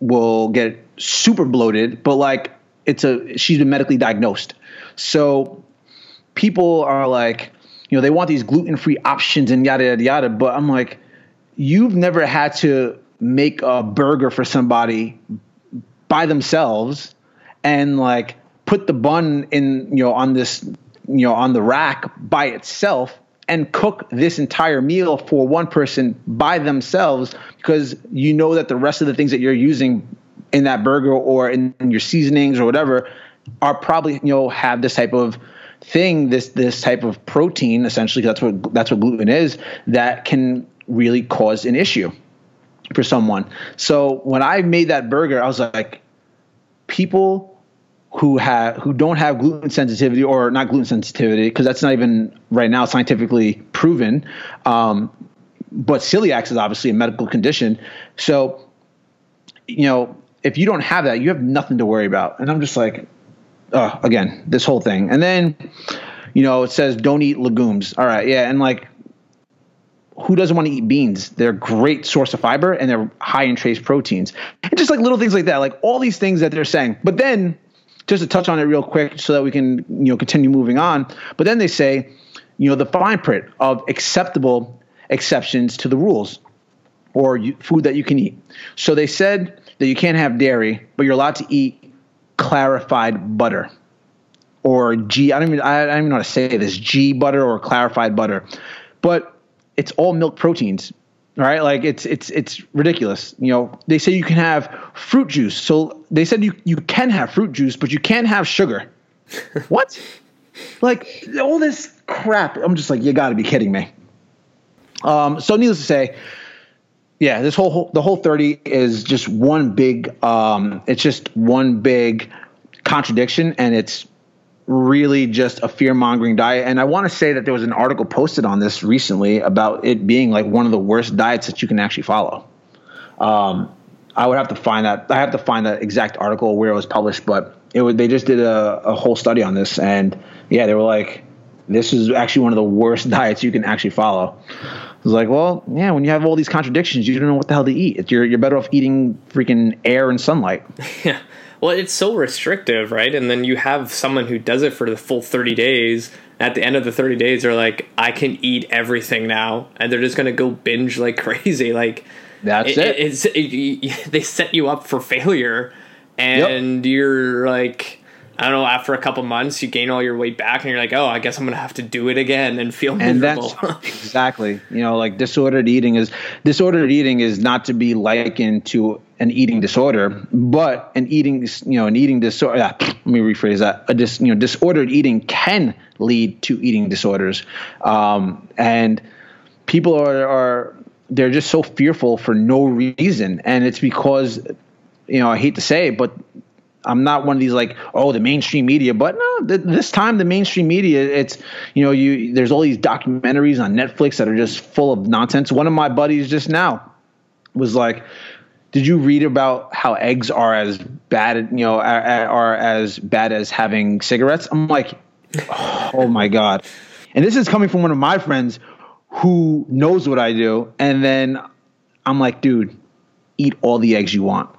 Speaker 2: will get super bloated, but like it's a she's been medically diagnosed. So people are like, you know, they want these gluten free options and yada yada yada. But I'm like, you've never had to make a burger for somebody by themselves and like put the bun in you know on this you know on the rack by itself and cook this entire meal for one person by themselves because you know that the rest of the things that you're using in that burger or in, in your seasonings or whatever are probably you know have this type of thing this this type of protein essentially that's what that's what gluten is that can really cause an issue for someone. So when I made that burger, I was like, people who have who don't have gluten sensitivity or not gluten sensitivity because that's not even right now scientifically proven. Um, but celiac is obviously a medical condition. So, you know, if you don't have that, you have nothing to worry about. And I'm just like, uh, again, this whole thing. And then, you know, it says don't eat legumes. All right, yeah, and like who doesn't want to eat beans? They're a great source of fiber and they're high in trace proteins. And just like little things like that, like all these things that they're saying. But then, just to touch on it real quick so that we can, you know, continue moving on. But then they say, you know, the fine print of acceptable exceptions to the rules or you, food that you can eat. So they said that you can't have dairy, but you're allowed to eat clarified butter or ghee. I don't even I don't even know how to say this ghee butter or clarified butter, but it's all milk proteins right? Like it's it's it's ridiculous. You know they say you can have fruit juice. So they said you you can have fruit juice but you can't have sugar. What? Like all this crap. I'm just like you got to be kidding me. Um, so needless to say yeah, this whole, whole the whole 30 is just one big um it's just one big contradiction and it's really just a fear mongering diet. And I want to say that there was an article posted on this recently about it being like one of the worst diets that you can actually follow. Um, I would have to find that. I have to find that exact article where it was published, but it was, they just did a, a whole study on this. And yeah, they were like, this is actually one of the worst diets you can actually follow. I was like, well, yeah, when you have all these contradictions, you don't know what the hell to eat. You're, you're better off eating freaking air and sunlight.
Speaker 1: Yeah. Well, it's so restrictive, right? And then you have someone who does it for the full 30 days. At the end of the 30 days, they're like, I can eat everything now. And they're just going to go binge like crazy. Like,
Speaker 2: That's it.
Speaker 1: it it's, it, they set you up for failure. And you're like, I don't know, after a couple months, you gain all your weight back and you're like, oh, I guess I'm going to have to do it again and feel
Speaker 2: and
Speaker 1: miserable.
Speaker 2: that's exactly you know like disordered eating is disordered eating is not to be likened to an eating disorder but an eating you know an eating disorder ah, let me rephrase that. A dis, you know disordered eating can lead to eating disorders. Um, and people are are they're just so fearful for no reason. And it's because you know i hate to say it but I'm not one of these like oh the mainstream media, but no, th- this time the mainstream media it's you know you there's all these documentaries on Netflix that are just full of nonsense. One of my buddies just now was like, "Did you read about how eggs are as bad you know are, are as bad as having cigarettes?" I'm like, "Oh my god!" And this is coming from one of my friends who knows what I do, and then I'm like, "Dude, eat all the eggs you want."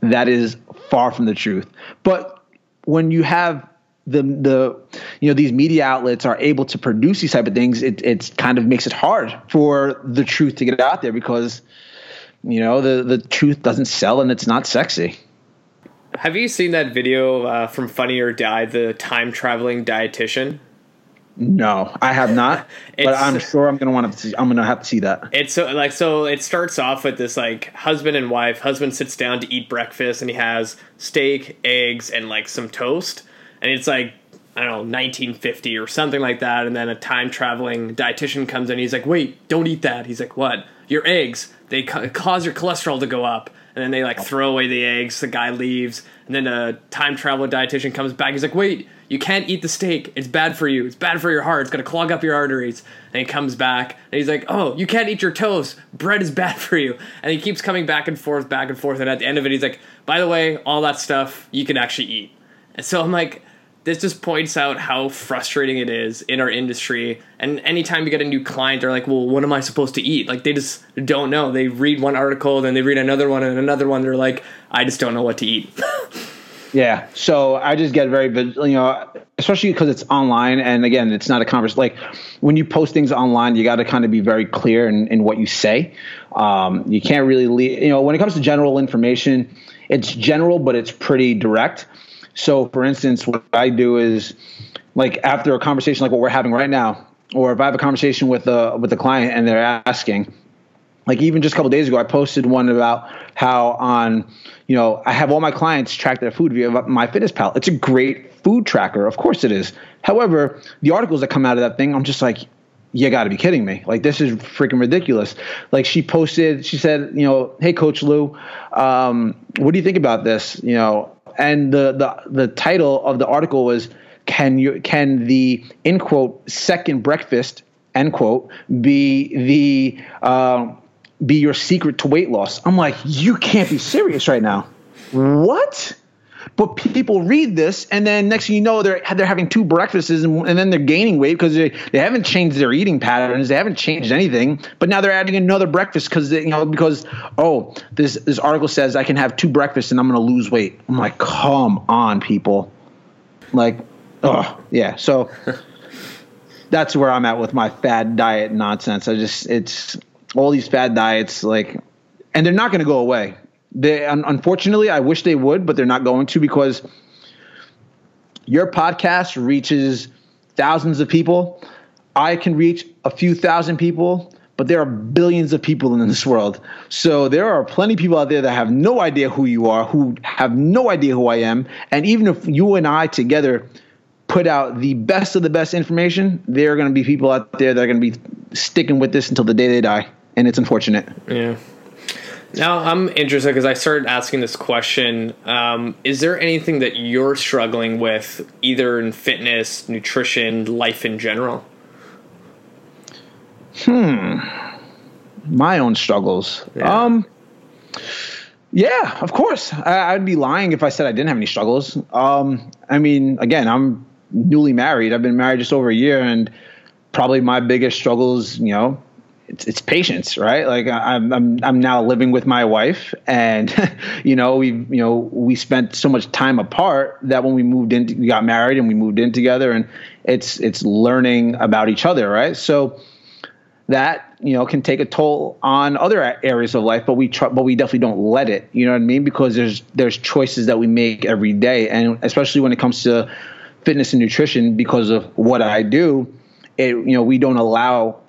Speaker 2: That is far from the truth. But when you have the the you know these media outlets are able to produce these type of things, it it kind of makes it hard for the truth to get out there because you know the the truth doesn't sell and it's not sexy.
Speaker 1: Have you seen that video uh, from Funny or Die, the time traveling dietitian?
Speaker 2: No, I have not, but I'm sure I'm gonna want to. See, I'm gonna have to see that.
Speaker 1: It's so like so it starts off with this like husband and wife. Husband sits down to eat breakfast and he has steak, eggs, and like some toast. And it's like I don't know, 1950 or something like that. And then a time traveling dietitian comes in. He's like, "Wait, don't eat that." He's like, "What? Your eggs? They ca- cause your cholesterol to go up." And then they like oh. throw away the eggs. The guy leaves, and then a time travel dietitian comes back. He's like, "Wait, you can't eat the steak. It's bad for you. It's bad for your heart. It's gonna clog up your arteries." And he comes back, and he's like, "Oh, you can't eat your toast. Bread is bad for you." And he keeps coming back and forth, back and forth. And at the end of it, he's like, "By the way, all that stuff you can actually eat." And so I'm like, this just points out how frustrating it is in our industry. And anytime you get a new client, they're like, well, what am I supposed to eat? Like, they just don't know. They read one article, then they read another one, and another one. They're like, I just don't know what to eat.
Speaker 2: Yeah. So I just get very, you know, especially because it's online. And again, it's not a conversation. Like when you post things online, you got to kind of be very clear in, in what you say. Um, you can't really, le- you know, when it comes to general information, it's general, but it's pretty direct. So for instance, what I do is like after a conversation like what we're having right now, or if I have a conversation with a, with a client and they're asking, like even just a couple days ago, I posted one about how on, you know, I have all my clients track their food via MyFitnessPal. It's a great food tracker. Of course it is. However, the articles that come out of that thing, I'm just like, you got to be kidding me. Like this is freaking ridiculous. Like she posted, she said, you know, hey coach Lou, um, what do you think about this? You know, and the, the, the title of the article was, can you, can the, in quote, second breakfast, end quote, be the, um, be your secret to weight loss. I'm like, you can't be serious right now. What? But people read this, and then next thing you know, they're they're having two breakfasts, and, and then they're gaining weight because they, they haven't changed their eating patterns, they haven't changed anything. But now they're adding another breakfast because you know because oh this this article says I can have two breakfasts and I'm going to lose weight. I'm like, come on, people. Like, oh yeah. So that's where I'm at with my fad diet nonsense. I just it's all these fad diets like and they're not going to go away. They un- unfortunately, I wish they would, but they're not going to because your podcast reaches thousands of people. I can reach a few thousand people, but there are billions of people in this world. So there are plenty of people out there that have no idea who you are, who have no idea who I am, and even if you and I together put out the best of the best information, there are going to be people out there that are going to be sticking with this until the day they die, and it's unfortunate.
Speaker 1: Yeah. Now I'm interested because I started asking this question. Um, is there anything that you're struggling with, either in fitness, nutrition, life in general?
Speaker 2: Hmm. My own struggles. Yeah. Um. Yeah, of course. I, would be lying if I said I didn't have any struggles. Um. I mean, again, I'm newly married. I've been married just over a year, and probably my biggest struggles, you know, it's, it's patience, right? Like I'm, I'm, I'm now living with my wife and, you know, we, you know, we spent so much time apart that when we moved in, we got married and we moved in together and it's, it's learning about each other. Right. So that, you know, can take a toll on other areas of life, but we try, but we definitely don't let it, you know what I mean? Because there's, there's choices that we make every day. And especially when it comes to fitness and nutrition, because of what I do, it, you know, we don't allow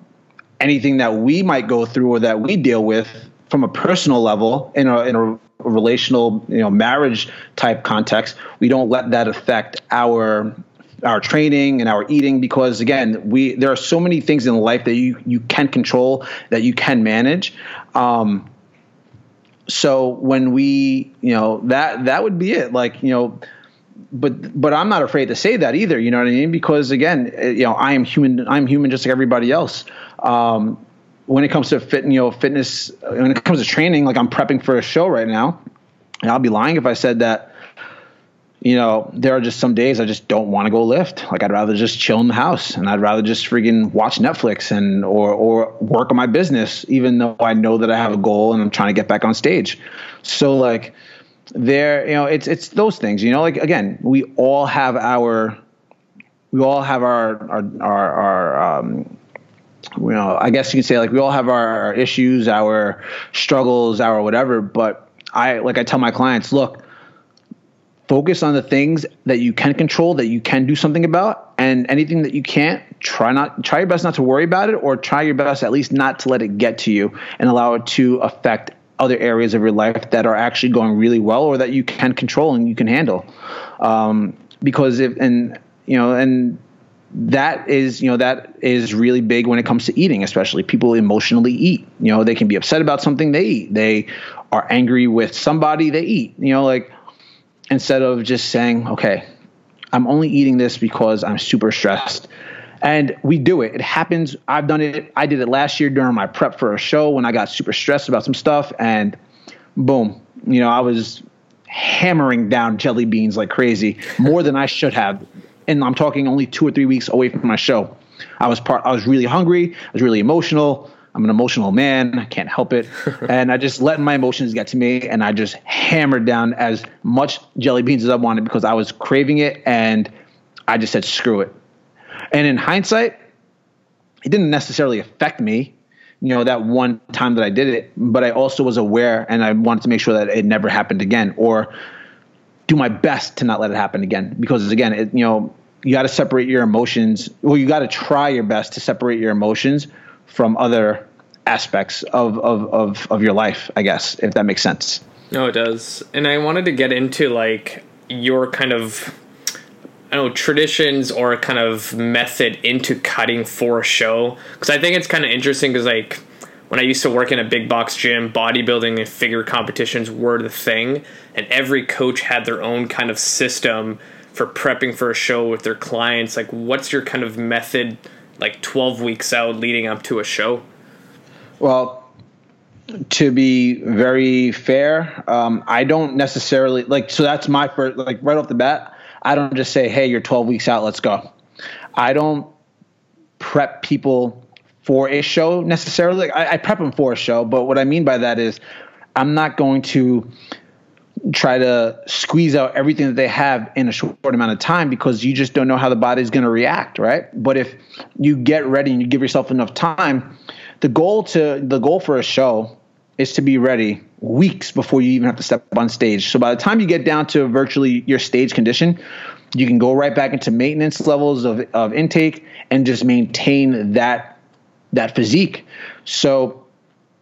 Speaker 2: anything that we might go through or that we deal with from a personal level in a, in a relational, you know, marriage type context, we don't let that affect our our training and our eating because again we there are so many things in life that you you can control that you can manage. Um, so when we you know that that would be it. Like you know but but I'm not afraid to say that either. You know what I mean? Because again, eh, you know, I am human. I'm human just like everybody else. Um, when it comes to fit, you know, fitness, when it comes to training, like I'm prepping for a show right now, and I'll be lying if I said that. You know, there are just some days I just don't want to go lift. Like I'd rather just chill in the house, and I'd rather just freaking watch Netflix and or or work on my business, even though I know that I have a goal and I'm trying to get back on stage. So like there you know it's it's those things you know like again we all have our we all have our our our, our um you know i guess you could say like we all have our, our issues our struggles our whatever but i like i tell my clients look focus on the things that you can control that you can do something about and anything that you can't try not try your best not to worry about it or try your best at least not to let it get to you and allow it to affect other areas of your life that are actually going really well or that you can control and you can handle. Um, because if, and, you know, and that is, you know, that is really big when it comes to eating, especially people emotionally eat. You know, they can be upset about something they eat. They are angry with somebody they eat. You know, like instead of just saying, okay, I'm only eating this because I'm super stressed and we do it. It happens. I've done it. I did it last year during my prep for a show when I got super stressed about some stuff, and boom, you know, I was hammering down jelly beans like crazy, more than I should have. And I'm talking only two or three weeks away from my show. I was part. I was really hungry. I was really emotional. I'm an emotional man. I can't help it. and I just let my emotions get to me and I just hammered down as much jelly beans as I wanted because I was craving it and I just said, screw it. And in hindsight, it didn't necessarily affect me, you know, that one time that I did it, but I also was aware and I wanted to make sure that it never happened again or do my best to not let it happen again. Because again, it, you know, you got to separate your emotions. Well, you got to try your best to separate your emotions from other aspects of, of, of, of your life, I guess, if that makes sense.
Speaker 1: No, it does. And I wanted to get into like your kind of I don't know traditions or kind of method into cutting for a show because I think it's kind of interesting because like when I used to work in a big box gym, bodybuilding and figure competitions were the thing, and every coach had their own kind of system for prepping for a show with their clients. Like, what's your kind of method, like twelve weeks out leading up to a show?
Speaker 2: Well, to be very fair, um, I don't necessarily like. So that's my first, like right off the bat. I don't just say, hey, you're 12 weeks out, let's go. I don't prep people for a show necessarily. I, I prep them for a show, but what I mean by that is I'm not going to try to squeeze out everything that they have in a short amount of time because you just don't know how the body's going to react, right? But if you get ready and you give yourself enough time, the goal to the goal for a show is to be ready weeks before you even have to step on stage. So by the time you get down to virtually your stage condition, you can go right back into maintenance levels of, of intake and just maintain that that physique. So,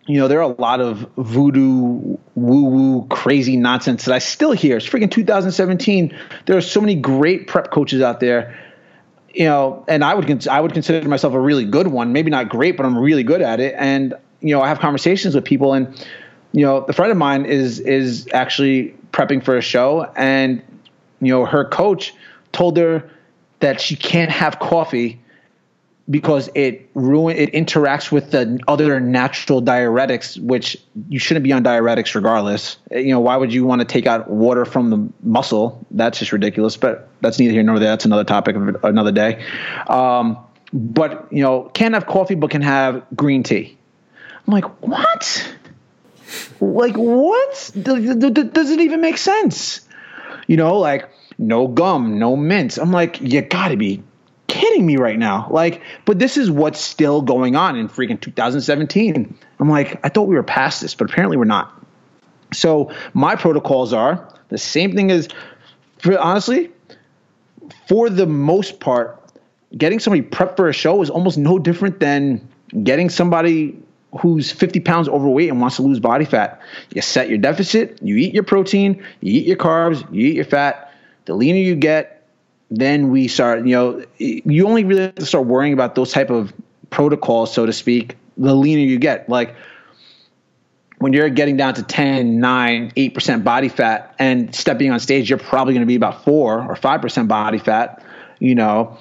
Speaker 2: you know, there are a lot of voodoo, woo woo, crazy nonsense that I still hear. It's freaking 2017. There are so many great prep coaches out there. You know, and I would I would consider myself a really good one. Maybe not great, but I'm really good at it. And you know, I have conversations with people and you know, the friend of mine is is actually prepping for a show, and you know, her coach told her that she can't have coffee because it ruin it interacts with the other natural diuretics, which you shouldn't be on diuretics regardless. You know, why would you want to take out water from the muscle? That's just ridiculous. But that's neither here nor there. That's another topic of another day. Um, but you know, can't have coffee, but can have green tea. I'm like, what? Like what? Does it even make sense? You know, like no gum, no mints. I'm like, you gotta be kidding me right now. Like, but this is what's still going on in freaking 2017. I'm like, I thought we were past this, but apparently we're not. So my protocols are the same thing as, for, honestly, for the most part, getting somebody prepped for a show is almost no different than getting somebody who's 50 pounds overweight and wants to lose body fat. You set your deficit, you eat your protein, you eat your carbs, you eat your fat. The leaner you get, then we start, you know, you only really have to start worrying about those type of protocols, so to speak, the leaner you get. Like when you're getting down to 10, 9, 8% body fat and stepping on stage, you're probably going to be about 4 or 5% body fat, you know.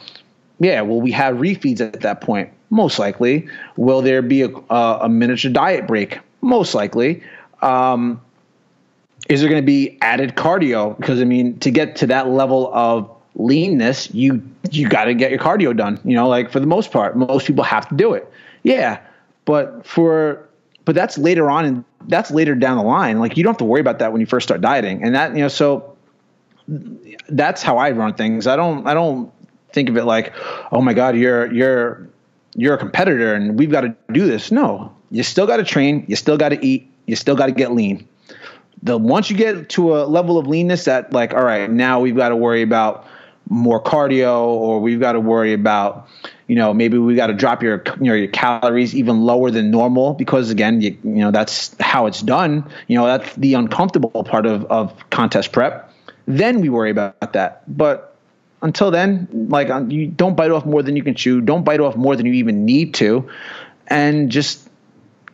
Speaker 2: Yeah, well, we have refeeds at that point, most likely. Will there be a, a miniature diet break? Most likely. Um, is there going to be added cardio? Because, I mean, to get to that level of leanness, you you got to get your cardio done. You know, like for the most part, most people have to do it. Yeah, but for but that's later on and that's later down the line. Like you don't have to worry about that when you first start dieting, and that you know so that's how I run things. I don't I don't think of it like, oh my god, you're you're you're a competitor and we've got to do this. No, you still got to train. You still got to eat. You still got to get lean. The once you get to a level of leanness that like, all right, now we've got to worry about more cardio or we've got to worry about you know maybe we got to drop your you know your calories even lower than normal because again you, you know that's how it's done you know that's the uncomfortable part of, of contest prep then we worry about that but until then like uh, you don't bite off more than you can chew don't bite off more than you even need to and just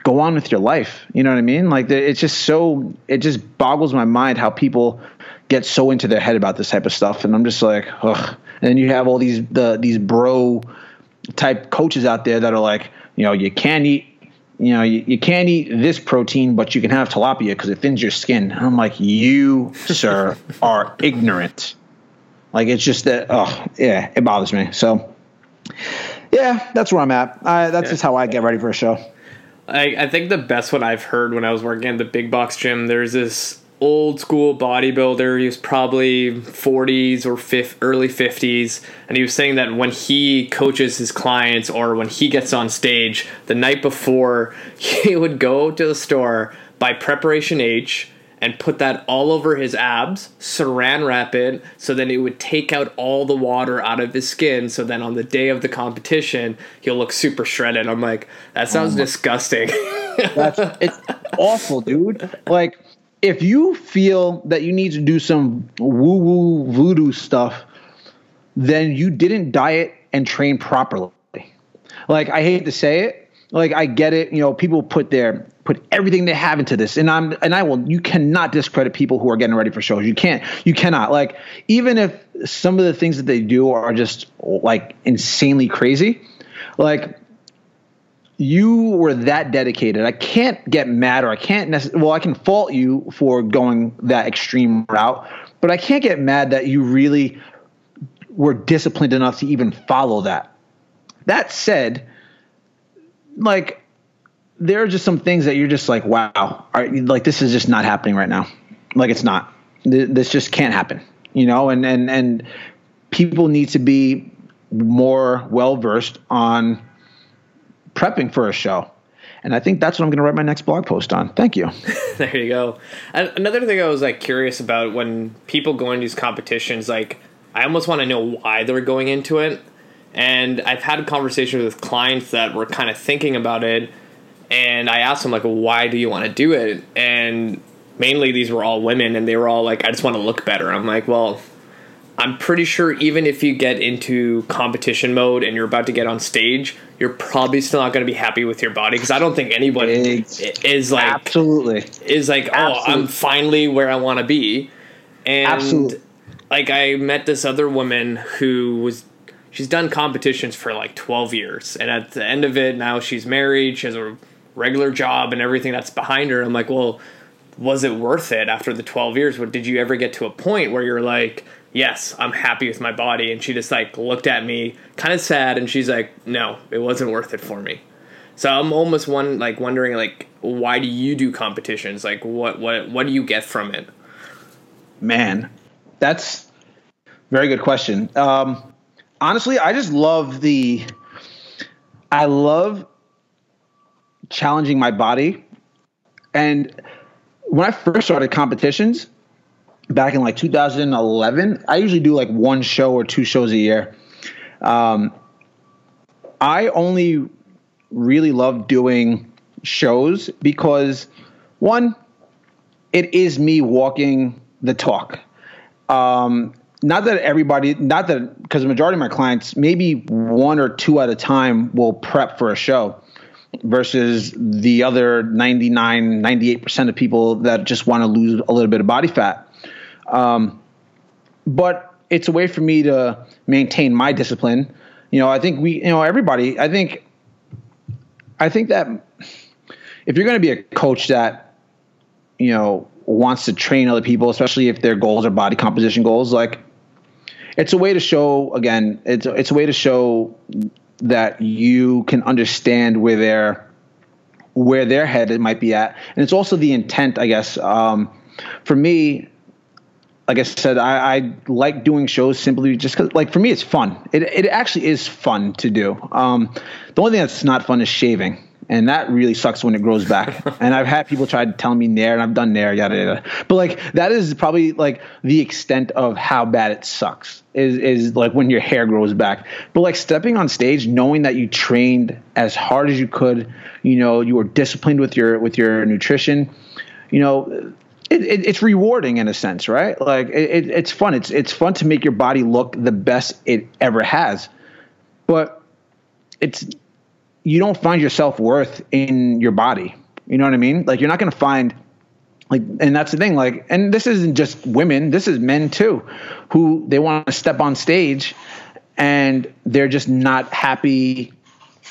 Speaker 2: go on with your life you know what i mean like it's just so it just boggles my mind how people get so into their head about this type of stuff, and I'm just like, ugh. And then you have all these the these bro type coaches out there that are like, you know, you can't eat, you know, you, you can't eat this protein, but you can have tilapia because it thins your skin. And I'm like, you, sir, are ignorant. Like it's just that, oh yeah, it bothers me. So, yeah, that's where I'm at. I, that's yeah. just how I get ready for a show.
Speaker 1: I, I think the best one I've heard when I was working at the big box gym, there's this old school bodybuilder. He was probably 40s or early 50s. And he was saying that when he coaches his clients or when he gets on stage, the night before, he would go to the store, buy Preparation H, and put that all over his abs, saran wrap it, so then it would take out all the water out of his skin. So then on the day of the competition, he'll look super shredded. I'm like, that sounds oh disgusting.
Speaker 2: That's it's awful, dude. Like if you feel that you need to do some woo woo voodoo stuff, then you didn't diet and train properly. Like I hate to say it, like I get it. You know, people put their put everything they have into this, and I'm and I will. You cannot discredit people who are getting ready for shows. You can't. You cannot. Like even if some of the things that they do are just like insanely crazy, like you were that dedicated. I can't get mad or I can't necessarily, well, I can fault you for going that extreme route, but I can't get mad that you really were disciplined enough to even follow that. That said, like, there are just some things that you're just like, wow, like, this is just not happening right now. Like, it's not. This just can't happen, you know, and, and, and people need to be more well versed on prepping for a show. And I think that's what I'm going to write my next blog post on. Thank you.
Speaker 1: there you go. Another thing I was like curious about when people go into these competitions, like I almost want to know why they're going into it. And I've had conversations with clients that were kind of thinking about it, and I asked them like, "Why do you want to do it?" And mainly these were all women, and they were all like, "I just want to look better." I'm like, "Well, I'm pretty sure even if you get into competition mode and you're about to get on stage, you're probably still not going to be happy with your body because I don't think anybody is like
Speaker 2: absolutely
Speaker 1: is like oh I'm finally where I want to be, and
Speaker 2: absolutely.
Speaker 1: like I met this other woman who was she's done competitions for like 12 years and at the end of it now she's married she has a regular job and everything that's behind her i'm like well was it worth it after the 12 years? What did you ever get to a point where you're like yes i'm happy with my body? And she just like looked at me kind of sad and she's like no it wasn't worth it for me. So i'm almost one like wondering like why do you do competitions? Like what what what do you get from it?
Speaker 2: Man that's very good question. Um honestly, I just love the. I love challenging my body, and when I first started competitions back in like 2011, I usually do like one show or two shows a year. Um, I only really love doing shows because one, it is me walking the talk. Um, not that everybody, not that because the majority of my clients, maybe one or two at a time will prep for a show versus the other 99, 98% of people that just want to lose a little bit of body fat. Um, but it's a way for me to maintain my discipline. You know, I think we, you know, everybody, I think, I think that if you're going to be a coach that, you know, wants to train other people, especially if their goals are body composition goals, like it's a way to show again it's it's a way to show that you can understand where their where their head it might be at. And it's also the intent i guess. Um, for me like i said I, I like doing shows simply just because like for me it's fun. It, it actually is fun to do. Um, the only thing that's not fun is shaving and that really sucks when it grows back. and I've had people try to tell me Nair, and I've done Nair, yada yada. But like that is probably like the extent of how bad it sucks. Is is like when your hair grows back. But like stepping on stage, knowing that you trained as hard as you could, you know, you were disciplined with your with your nutrition, you know. It, it, it's rewarding in a sense, right? Like it, it's fun. It's it's fun to make your body look the best it ever has, but it's you don't find your self worth in your body. You know what I mean? Like you're not going to find like and that's the thing like and this isn't just women this is men too who they want to step on stage and they're just not happy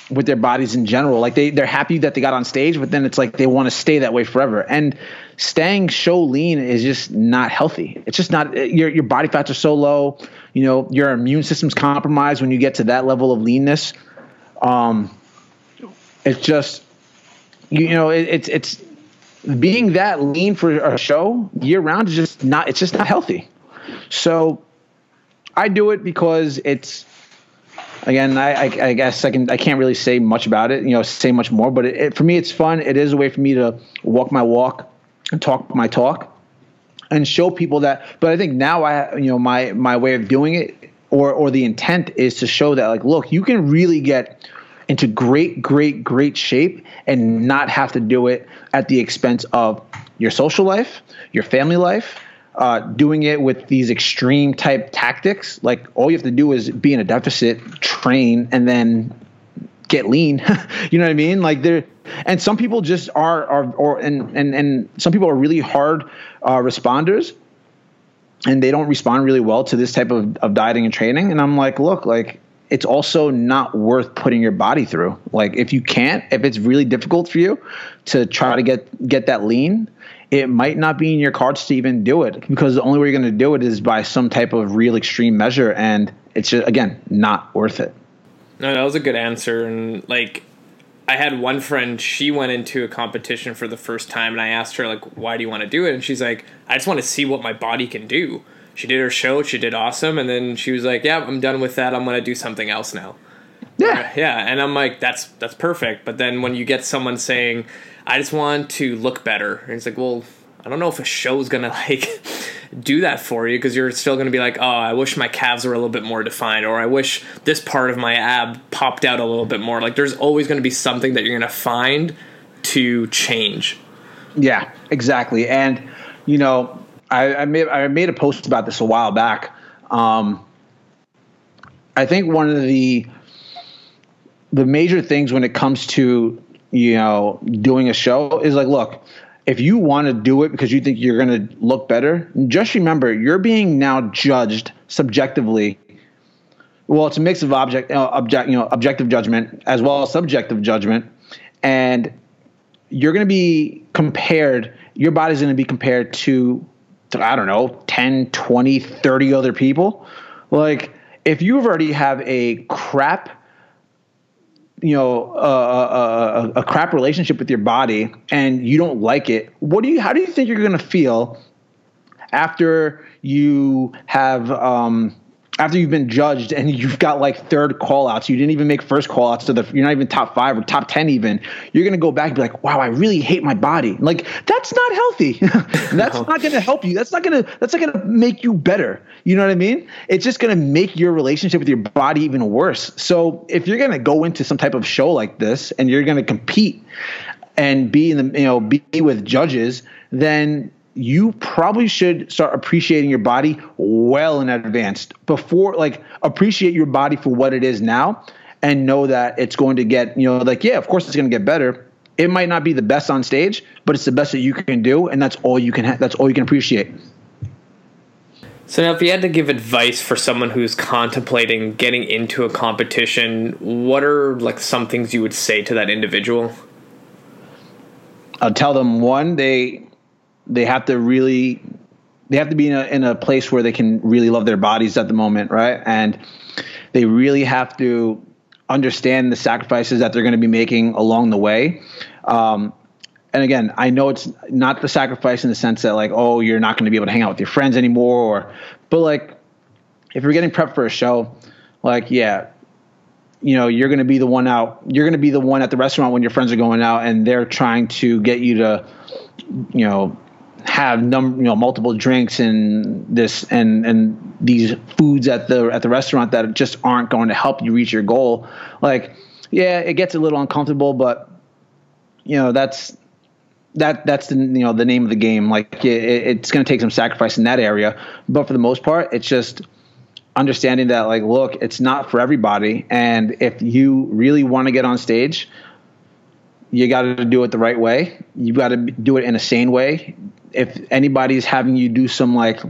Speaker 2: with their bodies in general like they they're happy that they got on stage but then it's like they want to stay that way forever and staying so lean is just not healthy it's just not your your body fats are so low you know your immune system's compromised when you get to that level of leanness um it's just you, know it, it's it's being that lean for a show year round is just not it's just not healthy. So I do it because it's again I, I, I guess I can I can't really say much about it you know say much more but it, it, for me it's fun it is a way for me to walk my walk and talk my talk and show people that but I think now I you know my my way of doing it or or the intent is to show that like look you can really get into great, great, great shape and not have to do it at the expense of your social life, your family life, uh, doing it with these extreme type tactics. Like all you have to do is be in a deficit, train, and then get lean. you know what I mean? Like there, and some people just are are or and and and some people are really hard uh, responders. And they don't respond really well to this type of, of dieting and training. And I'm like, look, like it's also not worth putting your body through. Like if you can't, if it's really difficult for you to try to get get that lean, it might not be in your cards to even do it because the only way you're going to do it is by some type of real extreme measure and it's just again not worth it.
Speaker 1: No, that was a good answer and like I had one friend, she went into a competition for the first time and I asked her like why do you want to do it and she's like I just want to see what my body can do she did her show. She did awesome, and then she was like, "Yeah, I'm done with that. I'm gonna do something else now."
Speaker 2: Yeah,
Speaker 1: yeah, and I'm like, "That's that's perfect." But then when you get someone saying, "I just want to look better," and it's like, "Well, I don't know if a show's gonna like do that for you because you're still gonna be like, oh, I wish my calves were a little bit more defined, or I wish this part of my ab popped out a little bit more." Like, there's always gonna be something that you're gonna find to change.
Speaker 2: Yeah, exactly, and you know I, I, made I made a post about this a while back. Um, I think one of the the major things when it comes to you know doing a show is like, look, if you want to do it because you think you're going to look better, just remember you're being now judged subjectively. Well, it's a mix of object, uh, object, you know, objective judgment as well as subjective judgment, and you're going to be compared. Your body's going to be compared to, to, I don't know, 10, 20, 30 other people. Like if you already have a crap you know a, a, a, crap relationship with your body and you don't like it what do you how do you think you're going to feel after you have um, after you've been judged and you've got like third call outs, you didn't even make first call outs to the, you're not even top five or top 10 even, you're going to go back and be like, wow, I really hate my body. Like that's not healthy. that's no. not going to help you. That's not going to, that's not going to make you better. You know what I mean? It's just going to make your relationship with your body even worse. So if you're going to go into some type of show like this and you're going to compete and be in the, you know, be with judges, then you probably should start appreciating your body well in advance before like appreciate your body for what it is now and know that it's going to get you know like yeah of course it's going to get better. It might not be the best on stage but it's the best that you can do and that's all you can ha- that's all you can appreciate.
Speaker 1: So now if you had to give advice for someone who's contemplating getting into a competition what are like some things you would say to that individual?
Speaker 2: I'll tell them one they they have to really they have to be in a, in a place where they can really love their bodies at the moment right? And they really have to understand the sacrifices that they're going to be making along the way. Um, and again i know it's not the sacrifice in the sense that like oh you're not going to be able to hang out with your friends anymore or but like if you're getting prepped for a show like yeah you know you're going to be the one out you're going to be the one at the restaurant when your friends are going out and they're trying to get you to you know have num you know multiple drinks and this and and these foods at the at the restaurant that just aren't going to help you reach your goal like yeah it gets a little uncomfortable but you know that's that that's the you know the name of the game. Like it, it's going to take some sacrifice in that area but for the most part it's just understanding that like look it's not for everybody and if you really want to get on stage you got to do it the right way. You got to do it in a sane way if anybody's having you do some like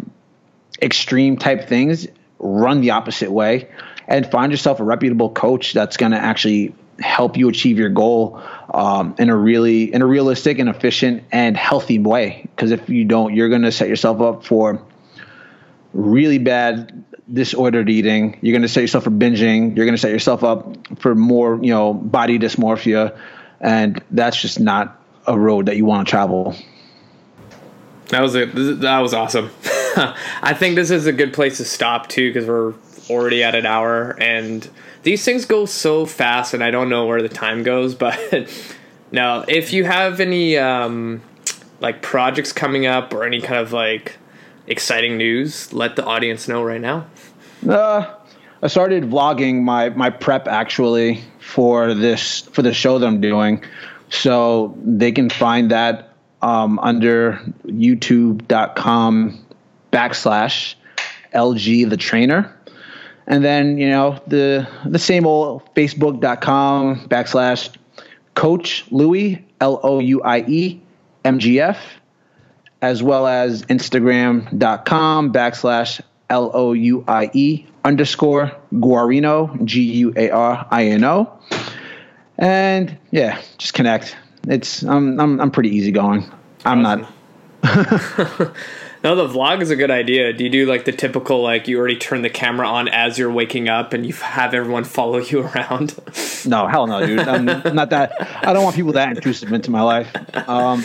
Speaker 2: extreme type things, run the opposite way and find yourself a reputable coach that's going to actually help you achieve your goal um, in a really in a realistic and efficient and healthy way. Because if you don't you're going to set yourself up for really bad disordered eating. You're going to set yourself for binging. You're going to set yourself up for more you know body dysmorphia. And that's just not a road that you want to travel
Speaker 1: that was it. That was awesome. I think this is a good place to stop too because we're already at an hour and these things go so fast and I don't know where the time goes. But now, if you have any um, like projects coming up or any kind of like exciting news, let the audience know right now.
Speaker 2: Uh, I started vlogging my my prep actually for this for the show that I'm doing, so they can find that um, under youtube.com backslash LG the trainer. And then, you know, the the same old facebook.com backslash coach Louie, L O U I E M G F, as well as instagram.com backslash L O U I E underscore Guarino, G U A R I N O. And yeah, just connect it's I'm I'm I'm pretty easygoing. I'm
Speaker 1: not. no, the vlog is a good idea. Do you do like the typical like you already turn the camera on as you're waking up and you have everyone follow you around?
Speaker 2: no, hell no, dude. I'm not that. I don't want people that intrusive into my life. Um,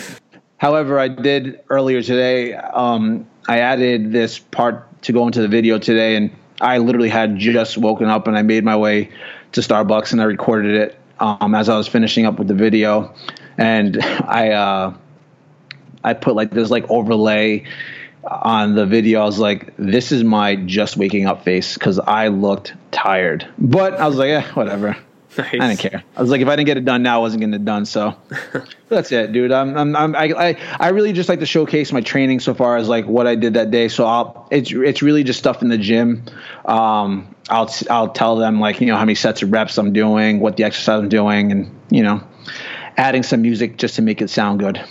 Speaker 2: however, I did earlier today. Um, I added this part to go into the video today, and I literally had just woken up and I made my way to Starbucks and I recorded it um, as I was finishing up with the video and I uh, I put like this like overlay on the video. I was like, this is my just waking up face because I looked tired, but I was like, yeah, whatever.
Speaker 1: Nice.
Speaker 2: I didn't care. I was like, if I didn't get it done now, I wasn't getting it done. So that's it, dude. I'm, I'm, I'm I, I, I really just like to showcase my training so far as like what I did that day. So I'll, it's, it's really just stuff in the gym. Um, I'll, I'll tell them like, you know, how many sets of reps I'm doing, what the exercise I'm doing, and, you know, adding some music just to make it sound good.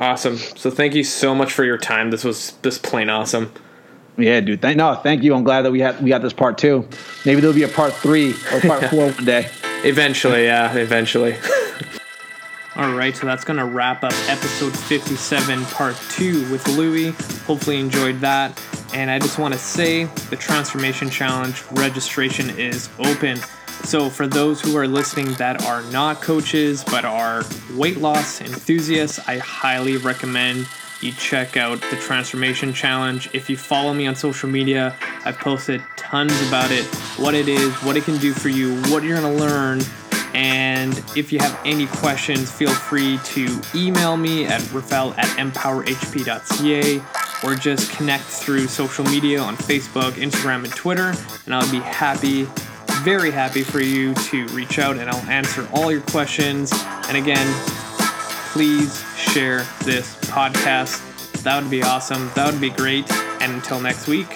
Speaker 1: Awesome. So thank you so much for your time. This was this plain awesome.
Speaker 2: Yeah, dude. Thank no, thank you. I'm glad that we had we got this part two. Maybe there'll be a part three or part four one day.
Speaker 1: Eventually, yeah, eventually. All right, so that's gonna wrap up episode 57, part two with Louie. Hopefully, you enjoyed that. And I just want to say the Transformation Challenge registration is open. So, for those who are listening that are not coaches but are weight loss enthusiasts, I highly recommend you check out the Transformation Challenge. If you follow me on social media, I've posted tons about it, what it is, what it can do for you, what you're gonna learn. And if you have any questions, feel free to email me at rafael at empowerhp.ca or just connect through social media on Facebook, Instagram, and Twitter. And I'll be happy very happy for you to reach out and I'll answer all your questions. And again, please share this podcast. That would be awesome. That would be great. And until next week,